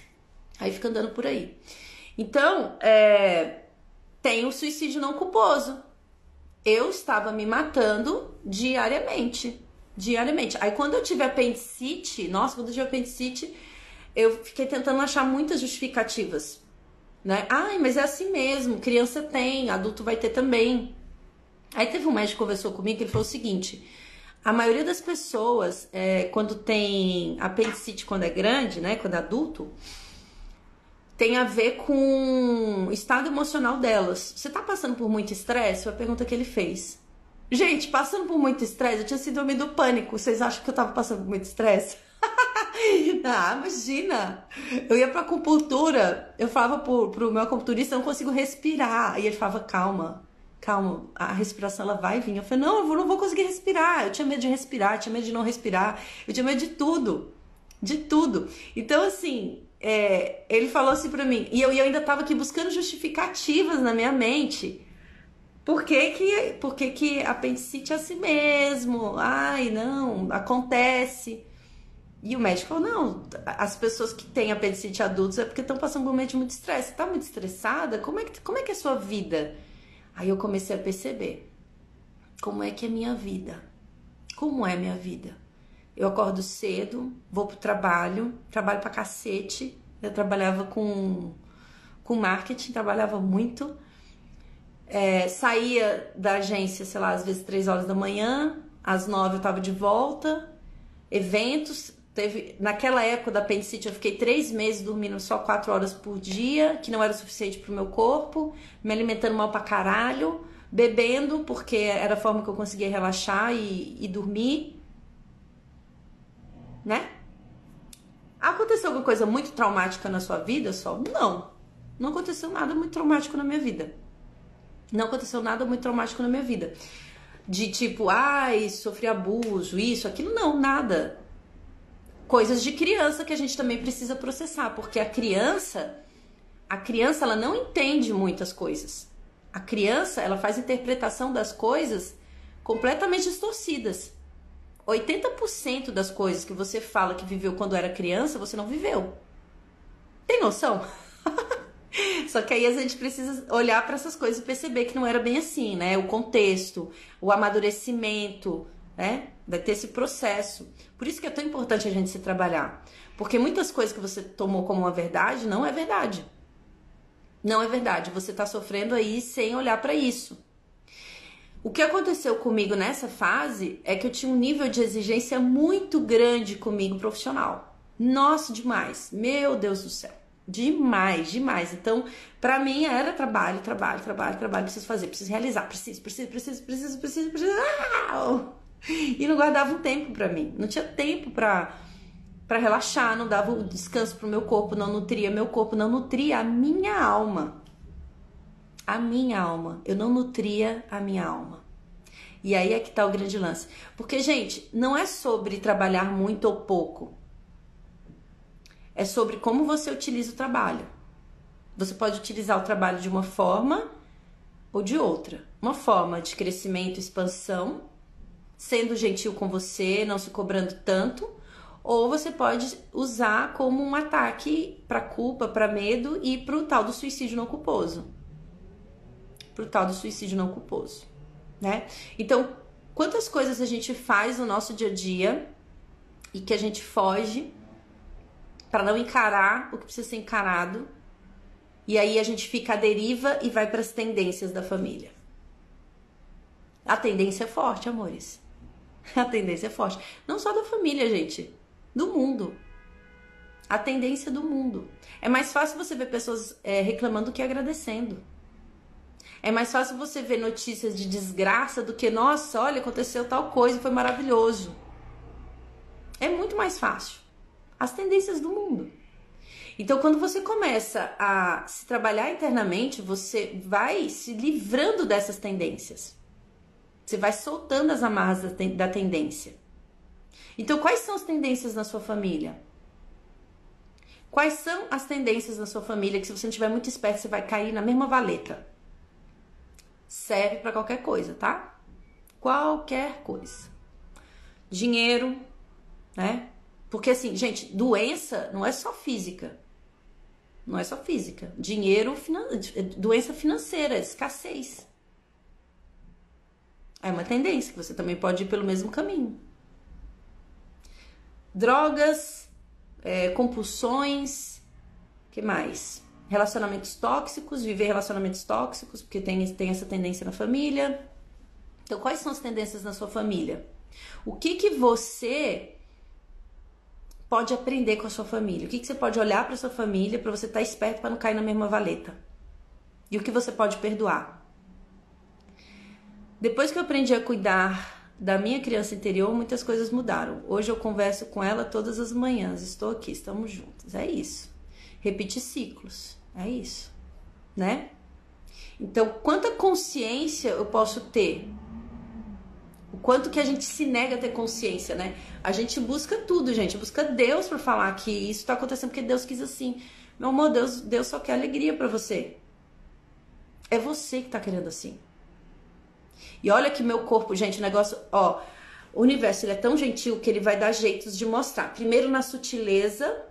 Aí fica andando por aí. Então, é, tem o suicídio não culposo. Eu estava me matando diariamente. Diariamente. Aí quando eu tive apendicite, nossa, quando eu tive apendicite, eu fiquei tentando achar muitas justificativas. Né? Ai, mas é assim mesmo, criança tem, adulto vai ter também. Aí teve um médico que conversou comigo ele falou o seguinte: a maioria das pessoas, é, quando tem apendicite quando é grande, né? Quando é adulto, tem a ver com o estado emocional delas. Você tá passando por muito estresse? Foi a pergunta que ele fez. Gente, passando por muito estresse, eu tinha síndrome do pânico. Vocês acham que eu tava passando por muito estresse? ah, imagina! Eu ia pra acupuntura, eu falava pro, pro meu acupunturista, eu não consigo respirar. E ele falava, calma, calma, a respiração ela vai vir. Eu falei, não, eu não vou conseguir respirar. Eu tinha medo de respirar, tinha medo de não respirar, eu tinha medo de tudo. De tudo. Então, assim, é, ele falou assim pra mim, e eu, eu ainda tava aqui buscando justificativas na minha mente. Por que que, por que, que apendicite é assim mesmo? Ai, não, acontece. E o médico falou: não, as pessoas que têm apendicite adultos é porque estão passando por um momento de muito estresse. Você tá muito estressada? Como é, que, como é que é a sua vida? Aí eu comecei a perceber como é que é minha vida. Como é minha vida? Eu acordo cedo, vou pro trabalho, trabalho pra cacete. Eu trabalhava com, com marketing, trabalhava muito. É, saía da agência, sei lá, às vezes três horas da manhã, às nove eu tava de volta. Eventos, Teve, naquela época da apendicite, eu fiquei três meses dormindo só quatro horas por dia, que não era o suficiente pro meu corpo, me alimentando mal pra caralho, bebendo, porque era a forma que eu conseguia relaxar e, e dormir. Né? Aconteceu alguma coisa muito traumática na sua vida, só? Não. Não aconteceu nada muito traumático na minha vida. Não aconteceu nada muito traumático na minha vida. De tipo, ai, sofri abuso, isso, aquilo, não, nada coisas de criança que a gente também precisa processar, porque a criança, a criança ela não entende muitas coisas. A criança, ela faz interpretação das coisas completamente distorcidas. 80% das coisas que você fala que viveu quando era criança, você não viveu. Tem noção? Só que aí a gente precisa olhar para essas coisas e perceber que não era bem assim, né? O contexto, o amadurecimento, né? Vai ter esse processo. Por isso que é tão importante a gente se trabalhar. Porque muitas coisas que você tomou como uma verdade não é verdade. Não é verdade. Você está sofrendo aí sem olhar para isso. O que aconteceu comigo nessa fase é que eu tinha um nível de exigência muito grande comigo profissional. Nossa, demais. Meu Deus do céu. Demais, demais. Então, para mim era trabalho, trabalho, trabalho, trabalho. Preciso fazer, preciso realizar, preciso, preciso, preciso, preciso, preciso, preciso. Ah! E não guardava um tempo para mim. Não tinha tempo para para relaxar, não dava o descanso pro meu corpo, não nutria meu corpo, não nutria a minha alma. A minha alma. Eu não nutria a minha alma. E aí é que tá o grande lance. Porque, gente, não é sobre trabalhar muito ou pouco. É sobre como você utiliza o trabalho. Você pode utilizar o trabalho de uma forma ou de outra. Uma forma de crescimento, expansão, sendo gentil com você, não se cobrando tanto, ou você pode usar como um ataque para culpa, para medo e para o tal do suicídio não culposo. Para o tal do suicídio não culposo, né? Então, quantas coisas a gente faz no nosso dia a dia e que a gente foge para não encarar o que precisa ser encarado, e aí a gente fica à deriva e vai para as tendências da família. A tendência é forte, amores. A tendência é forte. Não só da família, gente. Do mundo. A tendência do mundo. É mais fácil você ver pessoas é, reclamando que agradecendo. É mais fácil você ver notícias de desgraça do que, nossa, olha, aconteceu tal coisa, foi maravilhoso. É muito mais fácil. As tendências do mundo. Então, quando você começa a se trabalhar internamente, você vai se livrando dessas tendências. Você vai soltando as amarras da tendência. Então, quais são as tendências na sua família? Quais são as tendências na sua família que, se você não estiver muito esperto, você vai cair na mesma valeta? Serve para qualquer coisa, tá? Qualquer coisa. Dinheiro, né? Porque assim, gente, doença não é só física. Não é só física. Dinheiro, finan... doença financeira, escassez. É uma tendência que você também pode ir pelo mesmo caminho. Drogas, é, compulsões, que mais? Relacionamentos tóxicos, viver relacionamentos tóxicos, porque tem, tem essa tendência na família. Então, quais são as tendências na sua família? O que que você pode aprender com a sua família? O que, que você pode olhar para sua família para você estar tá esperto para não cair na mesma valeta? E o que você pode perdoar? Depois que eu aprendi a cuidar da minha criança interior, muitas coisas mudaram. Hoje eu converso com ela todas as manhãs. Estou aqui, estamos juntas. É isso. Repetir ciclos. É isso. Né? Então, quanta consciência eu posso ter? O quanto que a gente se nega a ter consciência, né? A gente busca tudo, gente. Busca Deus para falar que isso está acontecendo porque Deus quis assim. Meu amor, Deus, Deus só quer alegria para você. É você que tá querendo assim. E olha que meu corpo, gente, o negócio, ó, o universo ele é tão gentil que ele vai dar jeitos de mostrar. Primeiro na sutileza,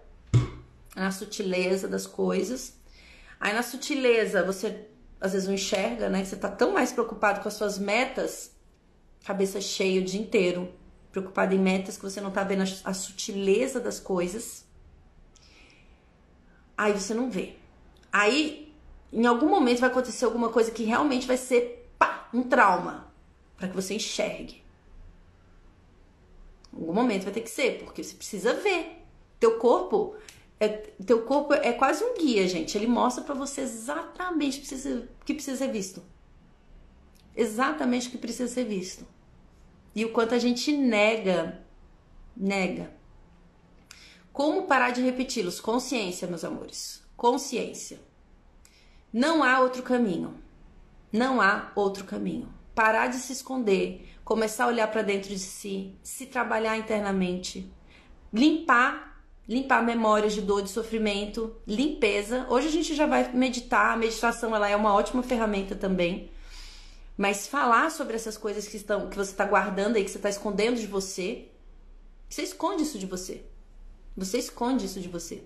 na sutileza das coisas. Aí na sutileza você às vezes não enxerga, né? Você tá tão mais preocupado com as suas metas, cabeça cheia o dia inteiro, preocupado em metas que você não tá vendo a, a sutileza das coisas. Aí você não vê. Aí em algum momento vai acontecer alguma coisa que realmente vai ser um trauma, para que você enxergue. Em algum momento vai ter que ser, porque você precisa ver. Teu corpo é, teu corpo é quase um guia, gente. Ele mostra para você exatamente o que precisa, que precisa ser visto. Exatamente o que precisa ser visto. E o quanto a gente nega, nega. Como parar de repeti-los? Consciência, meus amores. Consciência. Não há outro caminho. Não há outro caminho. Parar de se esconder, começar a olhar para dentro de si, se trabalhar internamente, limpar, limpar memórias de dor, de sofrimento, limpeza. Hoje a gente já vai meditar, a meditação ela é uma ótima ferramenta também. Mas falar sobre essas coisas que estão que você está guardando aí, que você está escondendo de você, você esconde isso de você. Você esconde isso de você.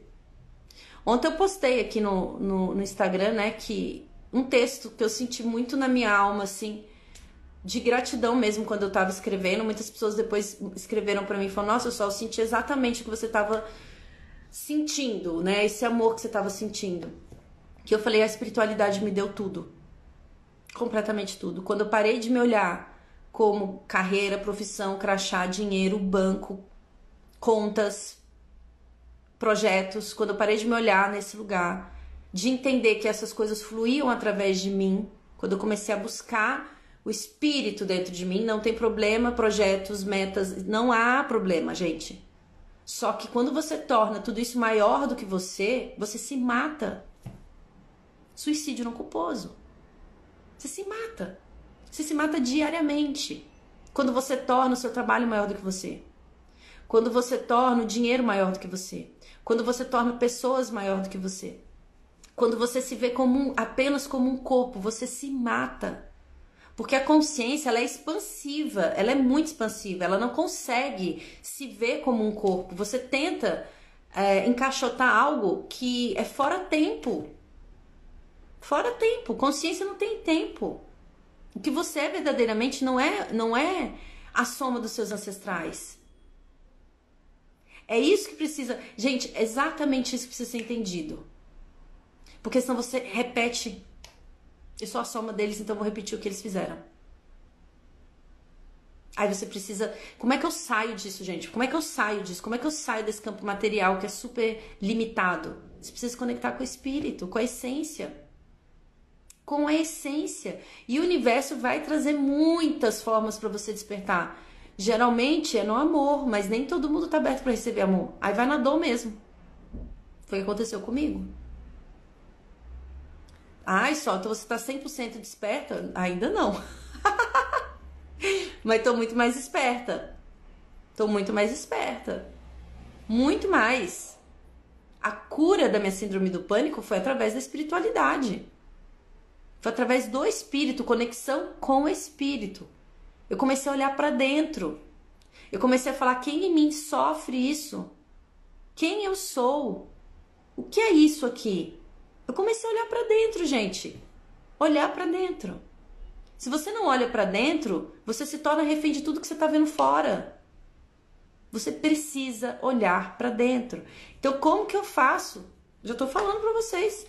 Ontem eu postei aqui no, no, no Instagram, né, que um texto que eu senti muito na minha alma, assim, de gratidão mesmo quando eu tava escrevendo. Muitas pessoas depois escreveram para mim e falaram: Nossa, eu só senti exatamente o que você tava sentindo, né? Esse amor que você tava sentindo. Que eu falei: A espiritualidade me deu tudo. Completamente tudo. Quando eu parei de me olhar como carreira, profissão, crachá, dinheiro, banco, contas, projetos, quando eu parei de me olhar nesse lugar de entender que essas coisas fluíam através de mim, quando eu comecei a buscar o espírito dentro de mim, não tem problema, projetos, metas, não há problema, gente. Só que quando você torna tudo isso maior do que você, você se mata. Suicídio não culposo. Você se mata. Você se mata diariamente. Quando você torna o seu trabalho maior do que você. Quando você torna o dinheiro maior do que você. Quando você torna pessoas maior do que você. Quando você se vê como um, apenas como um corpo, você se mata. Porque a consciência ela é expansiva, ela é muito expansiva, ela não consegue se ver como um corpo. Você tenta é, encaixotar algo que é fora tempo. Fora tempo. Consciência não tem tempo. O que você é verdadeiramente não é, não é a soma dos seus ancestrais. É isso que precisa. Gente, é exatamente isso que precisa ser entendido. Porque senão você repete. Eu sou a soma deles, então vou repetir o que eles fizeram. Aí você precisa. Como é que eu saio disso, gente? Como é que eu saio disso? Como é que eu saio desse campo material que é super limitado? Você precisa se conectar com o espírito, com a essência. Com a essência. E o universo vai trazer muitas formas para você despertar. Geralmente é no amor, mas nem todo mundo tá aberto para receber amor. Aí vai na dor mesmo. Foi o que aconteceu comigo. Ai, só, então você tá 100% desperta? Ainda não. Mas tô muito mais esperta. Tô muito mais esperta. Muito mais. A cura da minha síndrome do pânico foi através da espiritualidade. Foi através do espírito, conexão com o espírito. Eu comecei a olhar para dentro. Eu comecei a falar quem em mim sofre isso? Quem eu sou? O que é isso aqui? Eu comecei a olhar para dentro, gente. Olhar para dentro. Se você não olha para dentro, você se torna refém de tudo que você está vendo fora. Você precisa olhar para dentro. Então, como que eu faço? Já estou falando para vocês.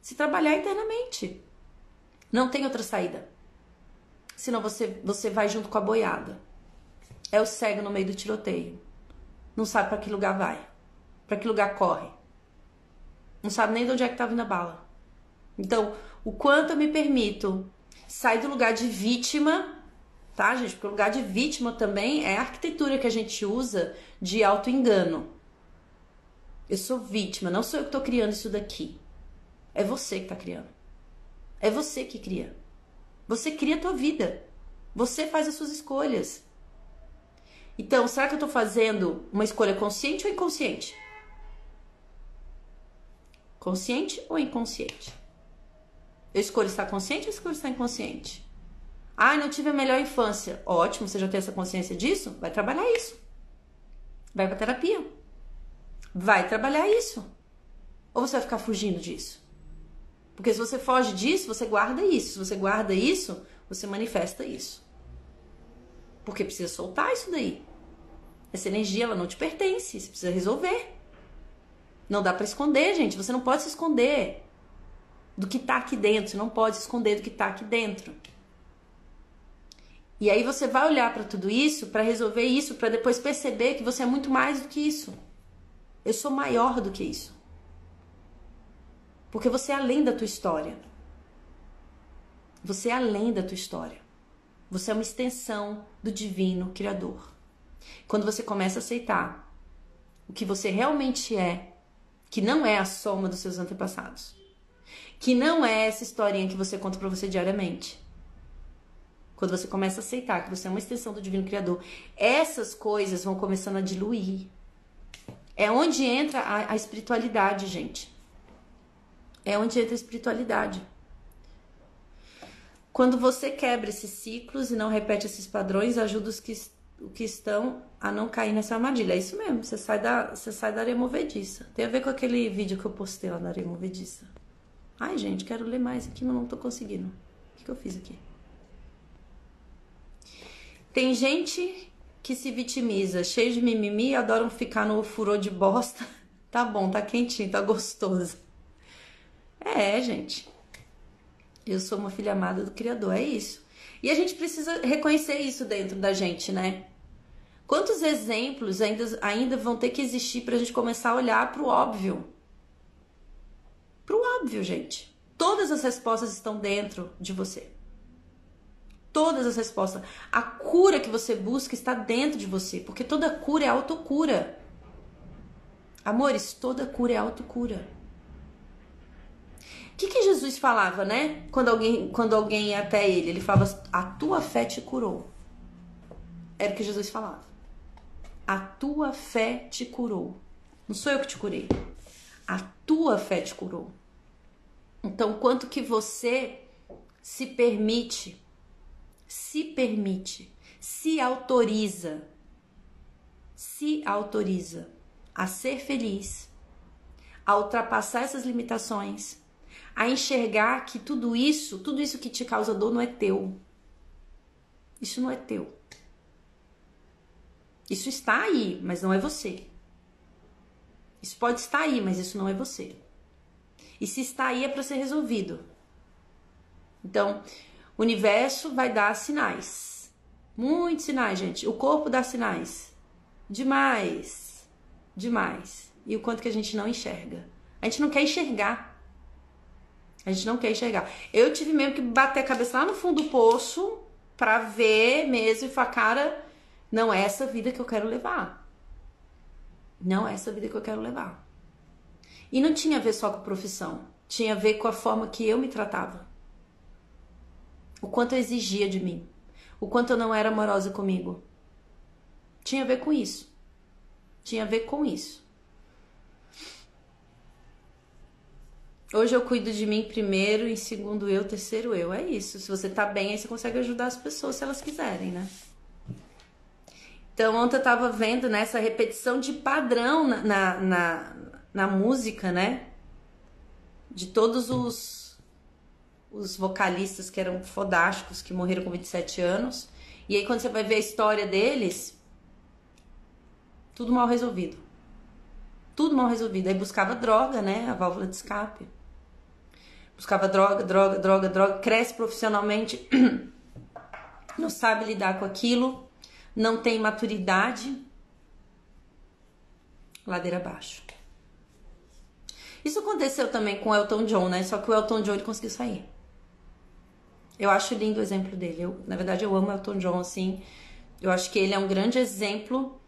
Se trabalhar internamente. Não tem outra saída. Senão você, você vai junto com a boiada. É o cego no meio do tiroteio. Não sabe para que lugar vai. Para que lugar corre. Não sabe nem de onde é que tá vindo a bala. Então, o quanto eu me permito sair do lugar de vítima, tá, gente? Porque o lugar de vítima também é a arquitetura que a gente usa de auto-engano. Eu sou vítima, não sou eu que tô criando isso daqui. É você que tá criando. É você que cria. Você cria a tua vida. Você faz as suas escolhas. Então, será que eu tô fazendo uma escolha consciente ou inconsciente? Consciente ou inconsciente? Eu escolho estar consciente ou escolho estar inconsciente? Ah, não tive a melhor infância. Ótimo, você já tem essa consciência disso? Vai trabalhar isso. Vai pra terapia. Vai trabalhar isso. Ou você vai ficar fugindo disso? Porque se você foge disso, você guarda isso. Se você guarda isso, você manifesta isso. Porque precisa soltar isso daí. Essa energia, ela não te pertence. Você precisa resolver. Não dá para esconder, gente. Você não pode se esconder do que tá aqui dentro. Você não pode se esconder do que tá aqui dentro. E aí você vai olhar para tudo isso, para resolver isso, para depois perceber que você é muito mais do que isso. Eu sou maior do que isso. Porque você é além da tua história. Você é além da tua história. Você é uma extensão do divino criador. Quando você começa a aceitar o que você realmente é, que não é a soma dos seus antepassados, que não é essa historinha que você conta para você diariamente, quando você começa a aceitar que você é uma extensão do Divino Criador, essas coisas vão começando a diluir. É onde entra a, a espiritualidade, gente. É onde entra a espiritualidade. Quando você quebra esses ciclos e não repete esses padrões, ajuda os que, o que estão a não cair nessa armadilha. É isso mesmo, você sai da, você sai da areia movediça. Tem a ver com aquele vídeo que eu postei lá na areia movediça. Ai, gente, quero ler mais aqui, mas não tô conseguindo. O que, que eu fiz aqui? Tem gente que se vitimiza, cheio de mimimi, adoram ficar no furor de bosta. Tá bom, tá quentinho, tá gostoso. É, gente. Eu sou uma filha amada do Criador, é isso. E a gente precisa reconhecer isso dentro da gente, né? Quantos exemplos ainda, ainda vão ter que existir para a gente começar a olhar para o óbvio? Para o óbvio, gente. Todas as respostas estão dentro de você todas as respostas. A cura que você busca está dentro de você, porque toda cura é autocura. Amores, toda cura é autocura. Que, que Jesus falava, né? Quando alguém, quando alguém ia até ele, ele falava: A tua fé te curou. Era o que Jesus falava. A tua fé te curou. Não sou eu que te curei. A tua fé te curou. Então, quanto que você se permite se permite, se autoriza, se autoriza a ser feliz, a ultrapassar essas limitações, a enxergar que tudo isso, tudo isso que te causa dor não é teu. Isso não é teu. Isso está aí, mas não é você. Isso pode estar aí, mas isso não é você. E se está aí é para ser resolvido. Então, o universo vai dar sinais. Muitos sinais, gente. O corpo dá sinais. Demais. Demais. E o quanto que a gente não enxerga. A gente não quer enxergar. A gente não quer enxergar. Eu tive mesmo que bater a cabeça lá no fundo do poço para ver mesmo e falar, cara, não é essa vida que eu quero levar. Não é essa vida que eu quero levar. E não tinha a ver só com profissão. Tinha a ver com a forma que eu me tratava o quanto eu exigia de mim, o quanto eu não era amorosa comigo. Tinha a ver com isso. Tinha a ver com isso. Hoje eu cuido de mim primeiro, em segundo eu, terceiro eu. É isso. Se você tá bem, aí você consegue ajudar as pessoas se elas quiserem, né? Então, ontem eu tava vendo né, essa repetição de padrão na, na, na, na música, né? De todos os os vocalistas que eram fodásticos, que morreram com 27 anos. E aí, quando você vai ver a história deles, tudo mal resolvido. Tudo mal resolvido. Aí buscava droga, né? A válvula de escape. Buscava droga, droga, droga, droga. Cresce profissionalmente, não sabe lidar com aquilo, não tem maturidade. Ladeira abaixo. Isso aconteceu também com o Elton John, né? Só que o Elton John ele conseguiu sair. Eu acho lindo o exemplo dele. Eu, na verdade, eu amo Elton John, assim. Eu acho que ele é um grande exemplo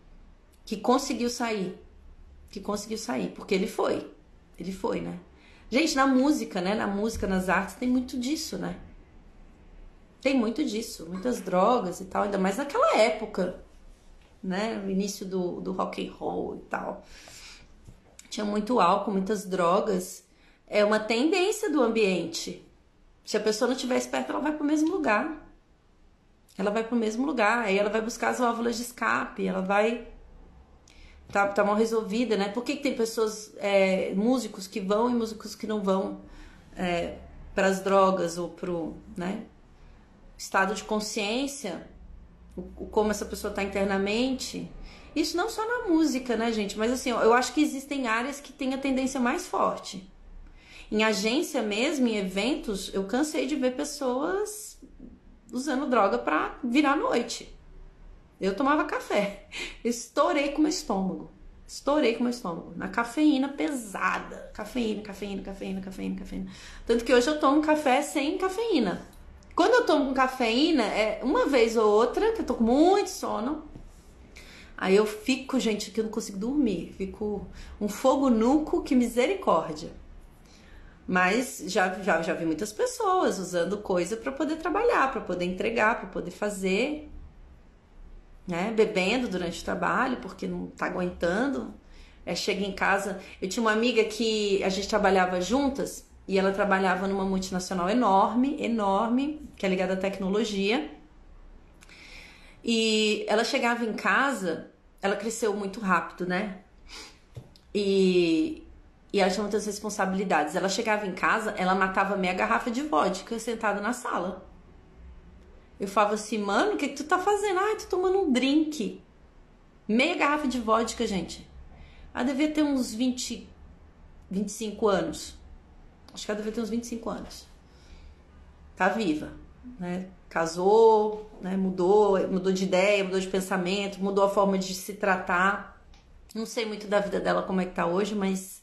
que conseguiu sair. Que conseguiu sair. Porque ele foi. Ele foi, né? Gente, na música, né? Na música, nas artes, tem muito disso, né? Tem muito disso. Muitas drogas e tal. Ainda mais naquela época, né? No início do, do rock and roll e tal. Tinha muito álcool, muitas drogas. É uma tendência do ambiente se a pessoa não estiver esperta, ela vai para o mesmo lugar. Ela vai para o mesmo lugar, aí ela vai buscar as válvulas de escape, ela vai tá, tá mal resolvida, né? Por que, que tem pessoas, é, músicos que vão e músicos que não vão é, para as drogas ou pro, né? Estado de consciência, o, como essa pessoa está internamente. Isso não só na música, né, gente? Mas assim, eu acho que existem áreas que têm a tendência mais forte. Em agência mesmo, em eventos, eu cansei de ver pessoas usando droga pra virar noite. Eu tomava café. Estourei com o meu estômago. Estourei com o meu estômago. Na cafeína pesada. Cafeína, cafeína, cafeína, cafeína, cafeína. Tanto que hoje eu tomo café sem cafeína. Quando eu tomo cafeína, é uma vez ou outra, que eu tô com muito sono. Aí eu fico, gente, que eu não consigo dormir. Fico um fogo nuco, que misericórdia. Mas já, já, já vi muitas pessoas usando coisa para poder trabalhar, para poder entregar, para poder fazer, né? Bebendo durante o trabalho porque não tá aguentando. É, chega em casa. Eu tinha uma amiga que a gente trabalhava juntas e ela trabalhava numa multinacional enorme, enorme, que é ligada à tecnologia. E ela chegava em casa, ela cresceu muito rápido, né? E, e ela tinha muitas responsabilidades. Ela chegava em casa, ela matava meia garrafa de vodka sentada na sala. Eu falava assim, mano, o que, que tu tá fazendo? Ah, tô tomando um drink. Meia garrafa de vodka, gente. Ela devia ter uns 20, 25 anos. Acho que ela devia ter uns 25 anos. Tá viva, né? casou, né, mudou, mudou de ideia, mudou de pensamento, mudou a forma de se tratar. Não sei muito da vida dela como é que tá hoje, mas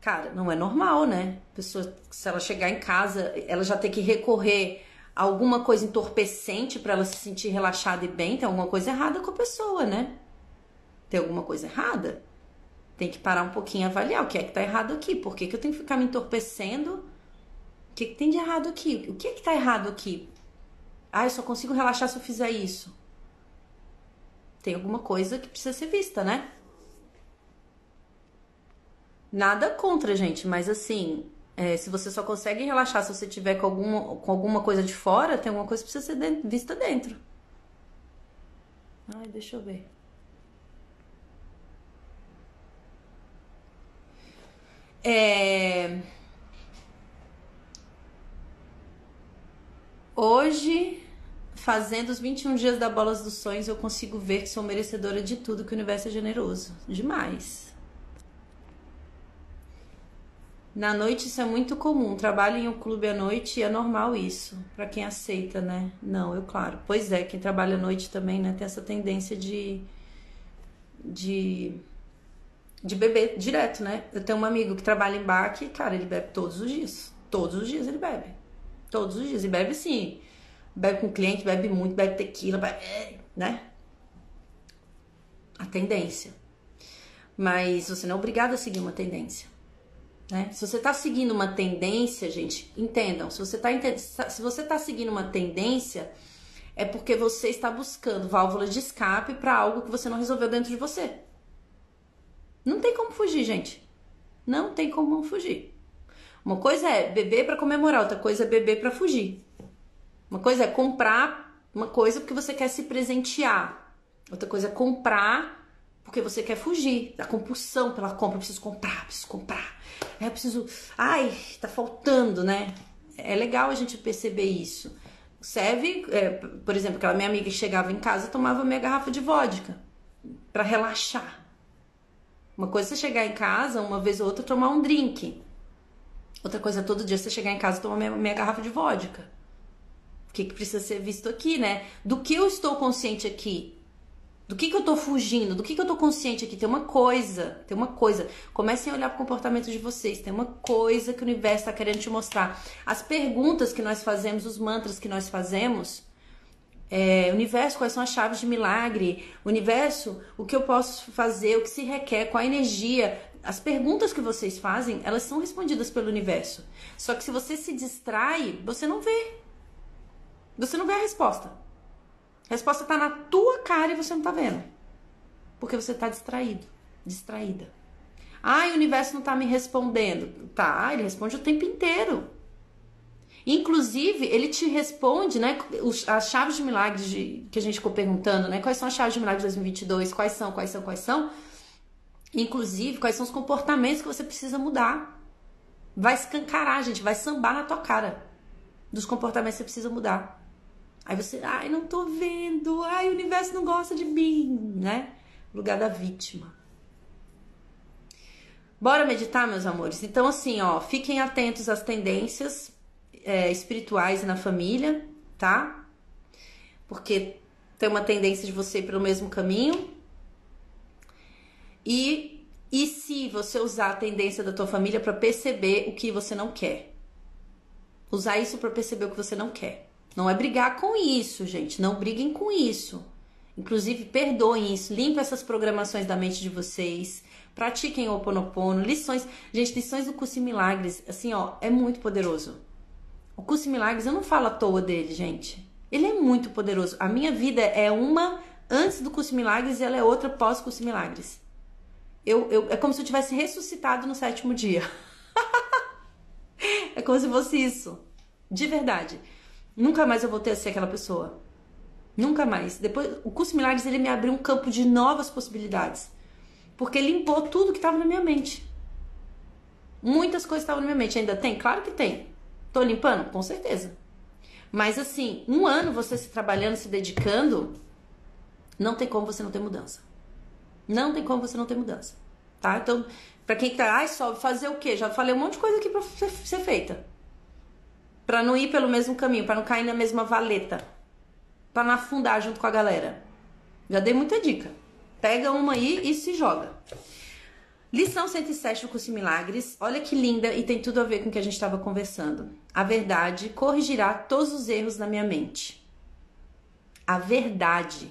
cara, não é normal, né? Pessoa, se ela chegar em casa, ela já tem que recorrer alguma coisa entorpecente para ela se sentir relaxada e bem, tem alguma coisa errada com a pessoa, né? Tem alguma coisa errada? Tem que parar um pouquinho e avaliar o que é que tá errado aqui. Por que, que eu tenho que ficar me entorpecendo? O que, que tem de errado aqui? O que é que tá errado aqui? Ah, eu só consigo relaxar se eu fizer isso. Tem alguma coisa que precisa ser vista, né? Nada contra, gente, mas assim, é, se você só consegue relaxar se você tiver com alguma, com alguma coisa de fora, tem alguma coisa que precisa ser dentro, vista dentro. Ai, deixa eu ver. É... Hoje Fazendo os 21 dias da Bolas dos Sonhos, eu consigo ver que sou merecedora de tudo, que o universo é generoso. Demais. Na noite isso é muito comum. Trabalho em um clube à noite e é normal isso. para quem aceita, né? Não, eu claro. Pois é, quem trabalha à noite também, né, tem essa tendência de de de beber direto, né? Eu tenho um amigo que trabalha em bar que, cara, ele bebe todos os dias. Todos os dias ele bebe. Todos os dias. E bebe sim bebe com cliente, bebe muito, bebe tequila, bebe, né? A tendência. Mas você não é obrigado a seguir uma tendência. Né? Se você está seguindo uma tendência, gente, entendam, se você está se você tá seguindo uma tendência, é porque você está buscando válvula de escape para algo que você não resolveu dentro de você. Não tem como fugir, gente. Não tem como fugir. Uma coisa é beber para comemorar, outra coisa é beber para fugir. Uma coisa é comprar uma coisa porque você quer se presentear. Outra coisa é comprar porque você quer fugir da compulsão pela compra. Preciso comprar, preciso comprar. É, preciso. Ai, tá faltando, né? É legal a gente perceber isso. Serve, é, por exemplo, aquela minha amiga que chegava em casa tomava meia garrafa de vodka para relaxar. Uma coisa é você chegar em casa, uma vez ou outra, tomar um drink. Outra coisa é todo dia você chegar em casa e tomar meia, meia garrafa de vodka. O que, que precisa ser visto aqui, né? Do que eu estou consciente aqui? Do que, que eu estou fugindo? Do que, que eu estou consciente aqui? Tem uma coisa, tem uma coisa. Comecem a olhar para o comportamento de vocês. Tem uma coisa que o universo está querendo te mostrar. As perguntas que nós fazemos, os mantras que nós fazemos, é, universo, quais são as chaves de milagre? Universo, o que eu posso fazer? O que se requer? Qual a energia? As perguntas que vocês fazem, elas são respondidas pelo universo. Só que se você se distrai, você não vê. Você não vê a resposta. Resposta está na tua cara e você não está vendo. Porque você está distraído, distraída. Ah, o universo não está me respondendo. Tá, ele responde o tempo inteiro. Inclusive, ele te responde, né? As chaves de milagres de, que a gente ficou perguntando, né? Quais são as chaves de milagres de 2022? Quais são, quais são, quais são? Inclusive, quais são os comportamentos que você precisa mudar? Vai escancarar, gente, vai sambar na tua cara dos comportamentos que você precisa mudar. Aí você, ai, não tô vendo, ai, o universo não gosta de mim, né? Lugar da vítima. Bora meditar, meus amores? Então, assim, ó, fiquem atentos às tendências é, espirituais na família, tá? Porque tem uma tendência de você ir pelo mesmo caminho. E, e se você usar a tendência da tua família para perceber o que você não quer? Usar isso para perceber o que você não quer. Não é brigar com isso, gente. Não briguem com isso. Inclusive, perdoem isso. Limpe essas programações da mente de vocês. Pratiquem o Oponopono. Lições. Gente, lições do curso em Milagres, assim, ó, é muito poderoso. O curso em Milagres, eu não falo à toa dele, gente. Ele é muito poderoso. A minha vida é uma antes do curso em Milagres e ela é outra pós curso em Milagres. Eu, eu, é como se eu tivesse ressuscitado no sétimo dia. é como se fosse isso. De verdade. Nunca mais eu voltei a ser aquela pessoa. Nunca mais. Depois, o curso Milagres ele me abriu um campo de novas possibilidades. Porque limpou tudo que estava na minha mente. Muitas coisas estavam na minha mente. Ainda tem? Claro que tem. Tô limpando? Com certeza. Mas assim, um ano você se trabalhando, se dedicando, não tem como você não ter mudança. Não tem como você não ter mudança. Tá? Então, para quem tá, ai, só fazer o quê? Já falei um monte de coisa aqui para ser feita para não ir pelo mesmo caminho, para não cair na mesma valeta, para não afundar junto com a galera. Já dei muita dica. Pega uma aí e se joga. Lição 107 do curso Milagres. Olha que linda e tem tudo a ver com o que a gente estava conversando. A verdade corrigirá todos os erros na minha mente. A verdade.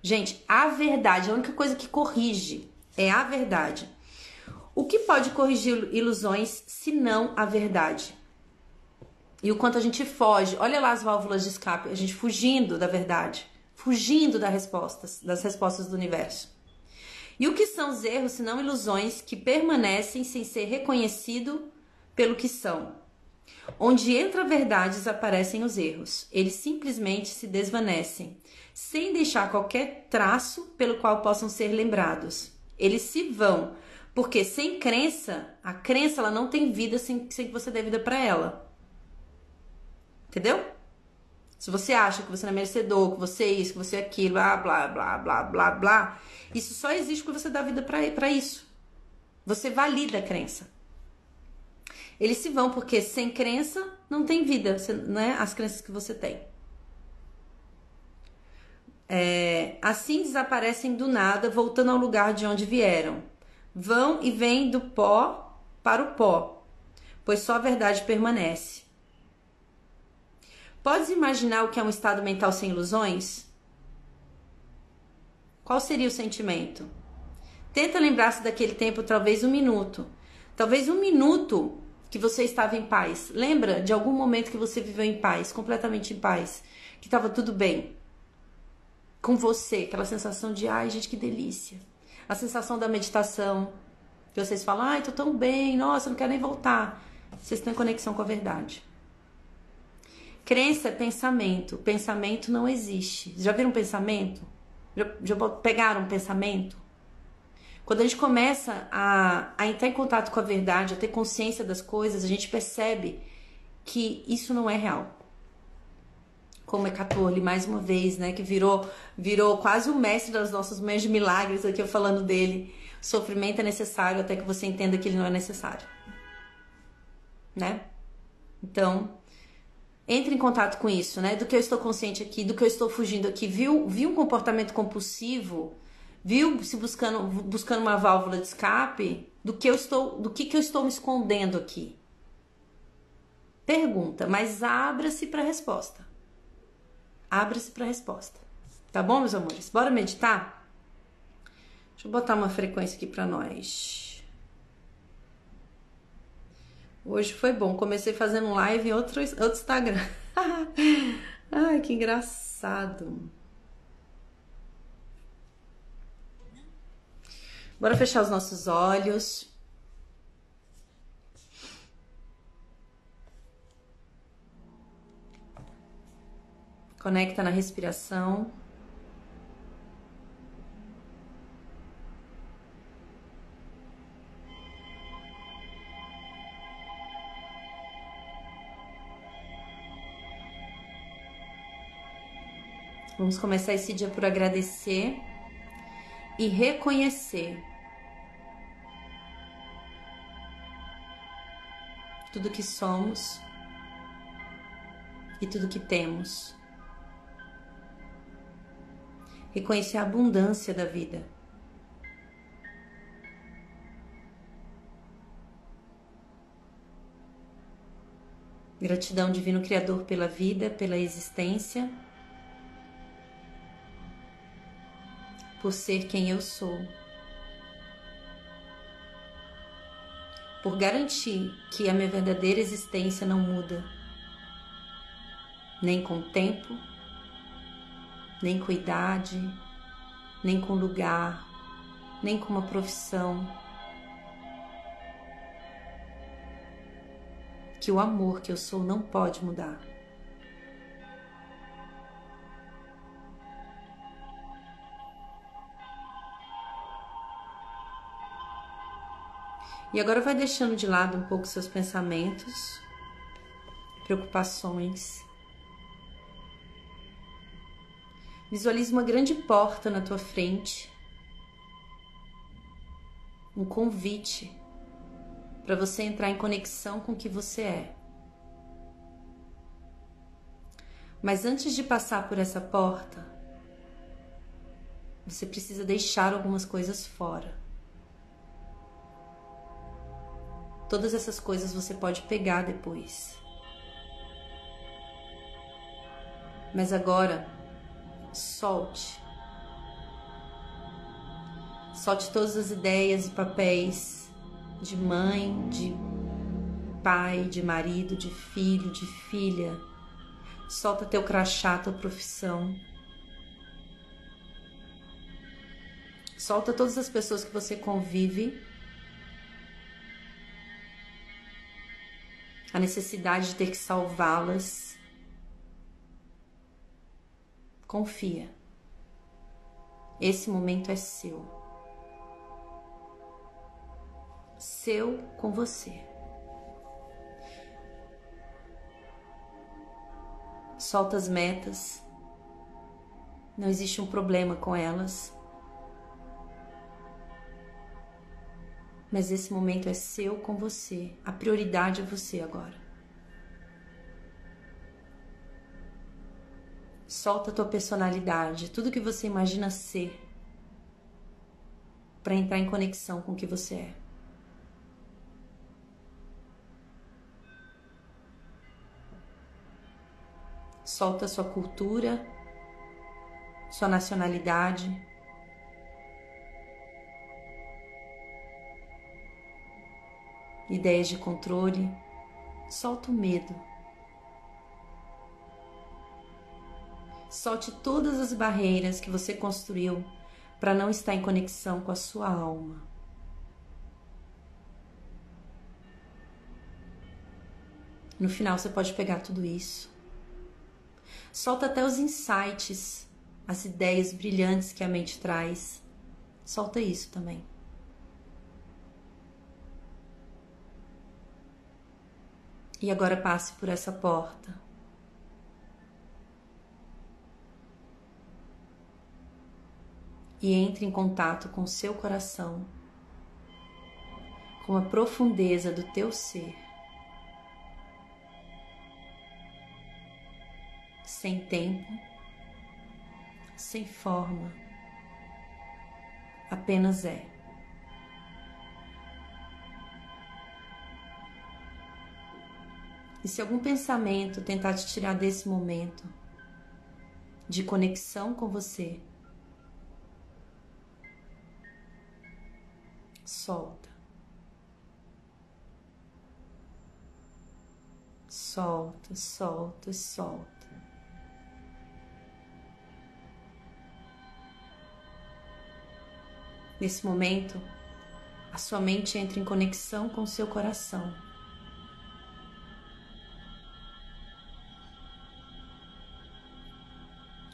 Gente, a verdade, a única coisa que corrige é a verdade. O que pode corrigir ilusões se não a verdade? E o quanto a gente foge. Olha lá as válvulas de escape, a gente fugindo da verdade, fugindo das respostas, das respostas do universo. E o que são os erros, se não ilusões que permanecem sem ser reconhecido pelo que são? Onde entra a verdade, desaparecem os erros. Eles simplesmente se desvanecem, sem deixar qualquer traço pelo qual possam ser lembrados. Eles se vão, porque sem crença, a crença ela não tem vida sem, sem que você dê vida para ela. Entendeu? Se você acha que você não é merecedor, que você é isso, que você é aquilo, blá, blá, blá, blá, blá, blá, isso só existe porque você dá vida para isso. Você valida a crença. Eles se vão porque sem crença não tem vida, né? As crenças que você tem. É, assim desaparecem do nada, voltando ao lugar de onde vieram. Vão e vêm do pó para o pó, pois só a verdade permanece. Podes imaginar o que é um estado mental sem ilusões? Qual seria o sentimento? Tenta lembrar-se daquele tempo, talvez um minuto. Talvez um minuto que você estava em paz. Lembra de algum momento que você viveu em paz, completamente em paz, que estava tudo bem com você, aquela sensação de ai, gente, que delícia. A sensação da meditação, que vocês falam, ai, tô tão bem, nossa, não quero nem voltar. Vocês têm conexão com a verdade. Crença é pensamento. Pensamento não existe. Já viram pensamento? Já, já pegaram um pensamento? Quando a gente começa a, a entrar em contato com a verdade, a ter consciência das coisas, a gente percebe que isso não é real. Como é Catorle, mais uma vez, né? Que virou, virou quase o mestre das nossas mães de milagres aqui eu falando dele. Sofrimento é necessário até que você entenda que ele não é necessário. Né? Então, entre em contato com isso, né? Do que eu estou consciente aqui, do que eu estou fugindo aqui. Viu, viu um comportamento compulsivo? Viu se buscando, buscando uma válvula de escape? Do que eu estou, do que, que eu estou me escondendo aqui? Pergunta, mas abra-se para a resposta. Abra-se para a resposta. Tá bom, meus amores? Bora meditar? Deixa eu botar uma frequência aqui para nós. Hoje foi bom. Comecei fazendo live em outro, outro Instagram. Ai, que engraçado. Bora fechar os nossos olhos. Conecta na respiração. Vamos começar esse dia por agradecer e reconhecer tudo que somos e tudo que temos. Reconhecer a abundância da vida. Gratidão, Divino Criador, pela vida, pela existência, por ser quem eu sou. Por garantir que a minha verdadeira existência não muda, nem com o tempo, nem com idade, nem com lugar, nem com uma profissão que o amor que eu sou não pode mudar. E agora vai deixando de lado um pouco seus pensamentos, preocupações. Visualize uma grande porta na tua frente, um convite para você entrar em conexão com o que você é. Mas antes de passar por essa porta, você precisa deixar algumas coisas fora. Todas essas coisas você pode pegar depois. Mas agora, solte. Solte todas as ideias e papéis de mãe, de pai, de marido, de filho, de filha. Solta teu crachá, tua profissão. Solta todas as pessoas que você convive. A necessidade de ter que salvá-las. Confia. Esse momento é seu. seu com você. Solta as metas, não existe um problema com elas. Mas esse momento é seu com você, a prioridade é você agora. Solta a tua personalidade, tudo que você imagina ser, para entrar em conexão com o que você é. solta sua cultura, sua nacionalidade. Ideias de controle, solta o medo. Solte todas as barreiras que você construiu para não estar em conexão com a sua alma. No final, você pode pegar tudo isso Solta até os insights, as ideias brilhantes que a mente traz. Solta isso também. E agora passe por essa porta. E entre em contato com seu coração, com a profundeza do teu ser. sem tempo, sem forma, apenas é. E se algum pensamento tentar te tirar desse momento de conexão com você, solta. Solta, solta, solta. Nesse momento, a sua mente entra em conexão com o seu coração.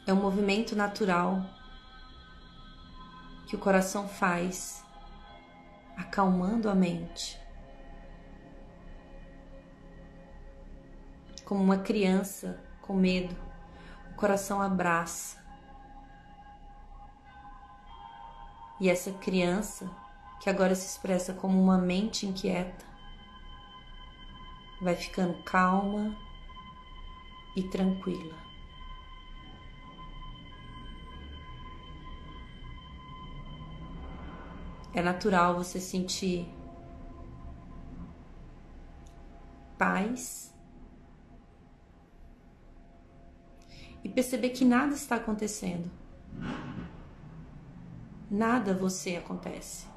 É um movimento natural que o coração faz, acalmando a mente. Como uma criança com medo, o coração abraça E essa criança, que agora se expressa como uma mente inquieta, vai ficando calma e tranquila. É natural você sentir paz e perceber que nada está acontecendo. Nada você acontece.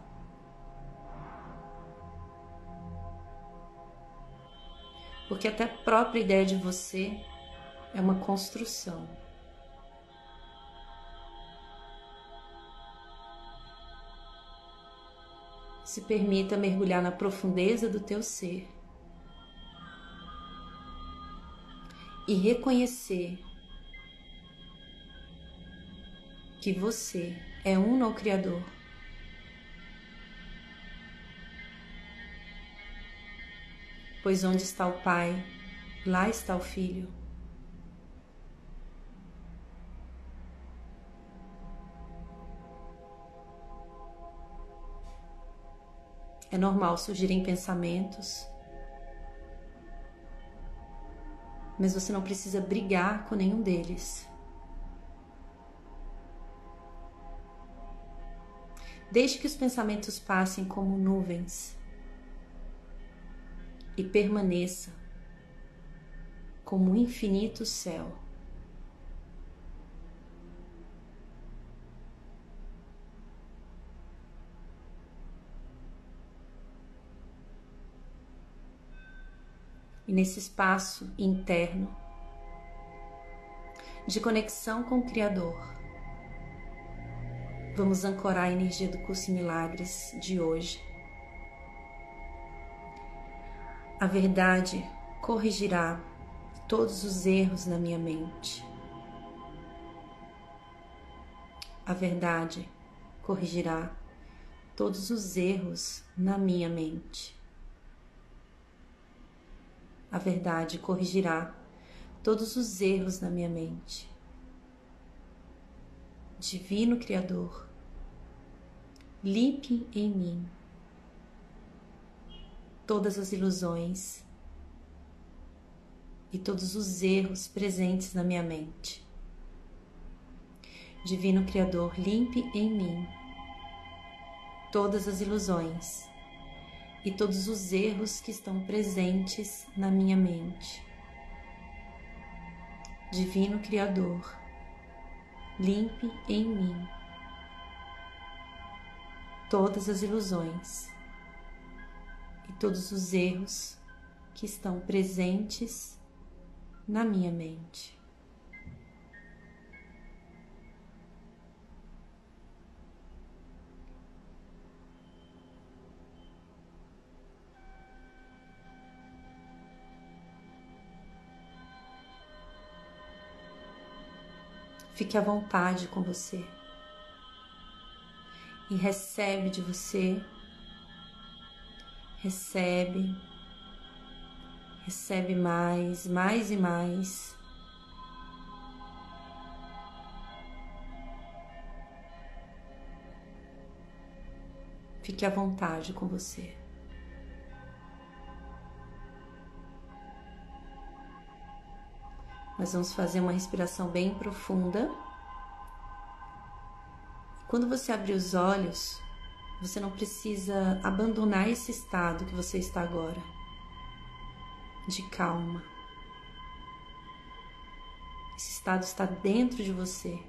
Porque até a própria ideia de você é uma construção. Se permita mergulhar na profundeza do teu ser e reconhecer que você é um no Criador. Pois onde está o Pai, lá está o Filho. É normal surgirem pensamentos, mas você não precisa brigar com nenhum deles. Deixe que os pensamentos passem como nuvens e permaneça como um infinito céu. E nesse espaço interno de conexão com o Criador, vamos ancorar a energia do curso em Milagres de hoje A verdade corrigirá todos os erros na minha mente. A verdade corrigirá todos os erros na minha mente. A verdade corrigirá todos os erros na minha mente. Divino Criador, limpe em mim todas as ilusões e todos os erros presentes na minha mente. Divino Criador, limpe em mim todas as ilusões e todos os erros que estão presentes na minha mente. Divino Criador, limpe em mim todas as ilusões e todos os erros que estão presentes na minha mente. Fique à vontade com você e recebe de você recebe, recebe mais, mais e mais. Fique à vontade com você. Nós vamos fazer uma respiração bem profunda. Quando você abrir os olhos, você não precisa abandonar esse estado que você está agora, de calma. Esse estado está dentro de você.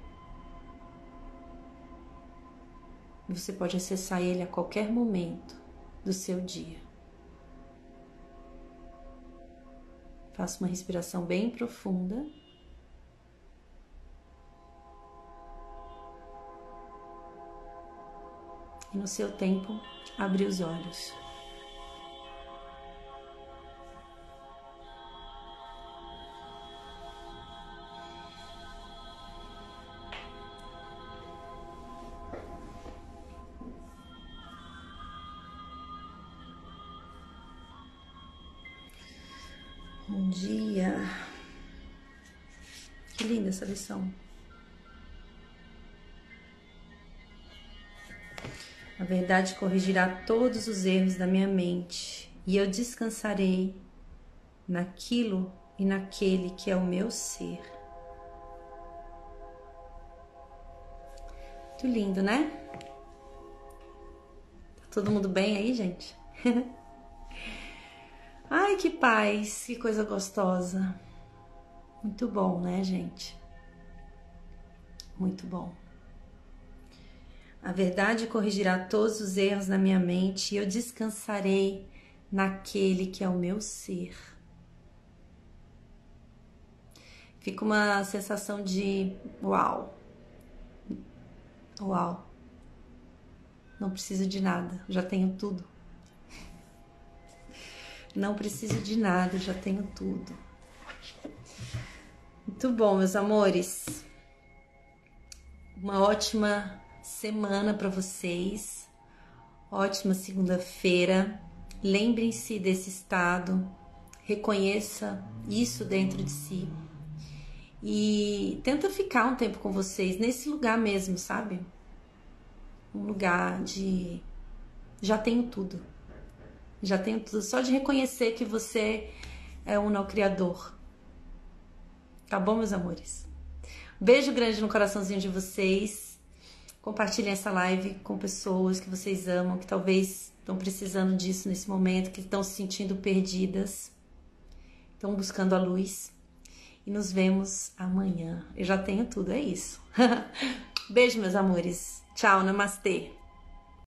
Você pode acessar ele a qualquer momento do seu dia. Faça uma respiração bem profunda. e no seu tempo abrir os olhos. Bom dia. Que linda essa lição. A verdade corrigirá todos os erros da minha mente e eu descansarei naquilo e naquele que é o meu ser. Muito lindo, né? Tá todo mundo bem aí, gente? Ai, que paz, que coisa gostosa. Muito bom, né, gente? Muito bom. A verdade corrigirá todos os erros na minha mente e eu descansarei naquele que é o meu ser. Fica uma sensação de uau. Uau. Não preciso de nada, já tenho tudo. Não preciso de nada, já tenho tudo. Muito bom, meus amores. Uma ótima semana para vocês. Ótima segunda-feira. Lembrem-se desse estado. Reconheça isso dentro de si. E tenta ficar um tempo com vocês nesse lugar mesmo, sabe? Um lugar de já tenho tudo. Já tenho tudo. Só de reconhecer que você é um não criador. Tá bom, meus amores? Beijo grande no coraçãozinho de vocês. Compartilhem essa live com pessoas que vocês amam, que talvez estão precisando disso nesse momento, que estão se sentindo perdidas, estão buscando a luz. E nos vemos amanhã. Eu já tenho tudo, é isso. Beijo, meus amores. Tchau, namastê.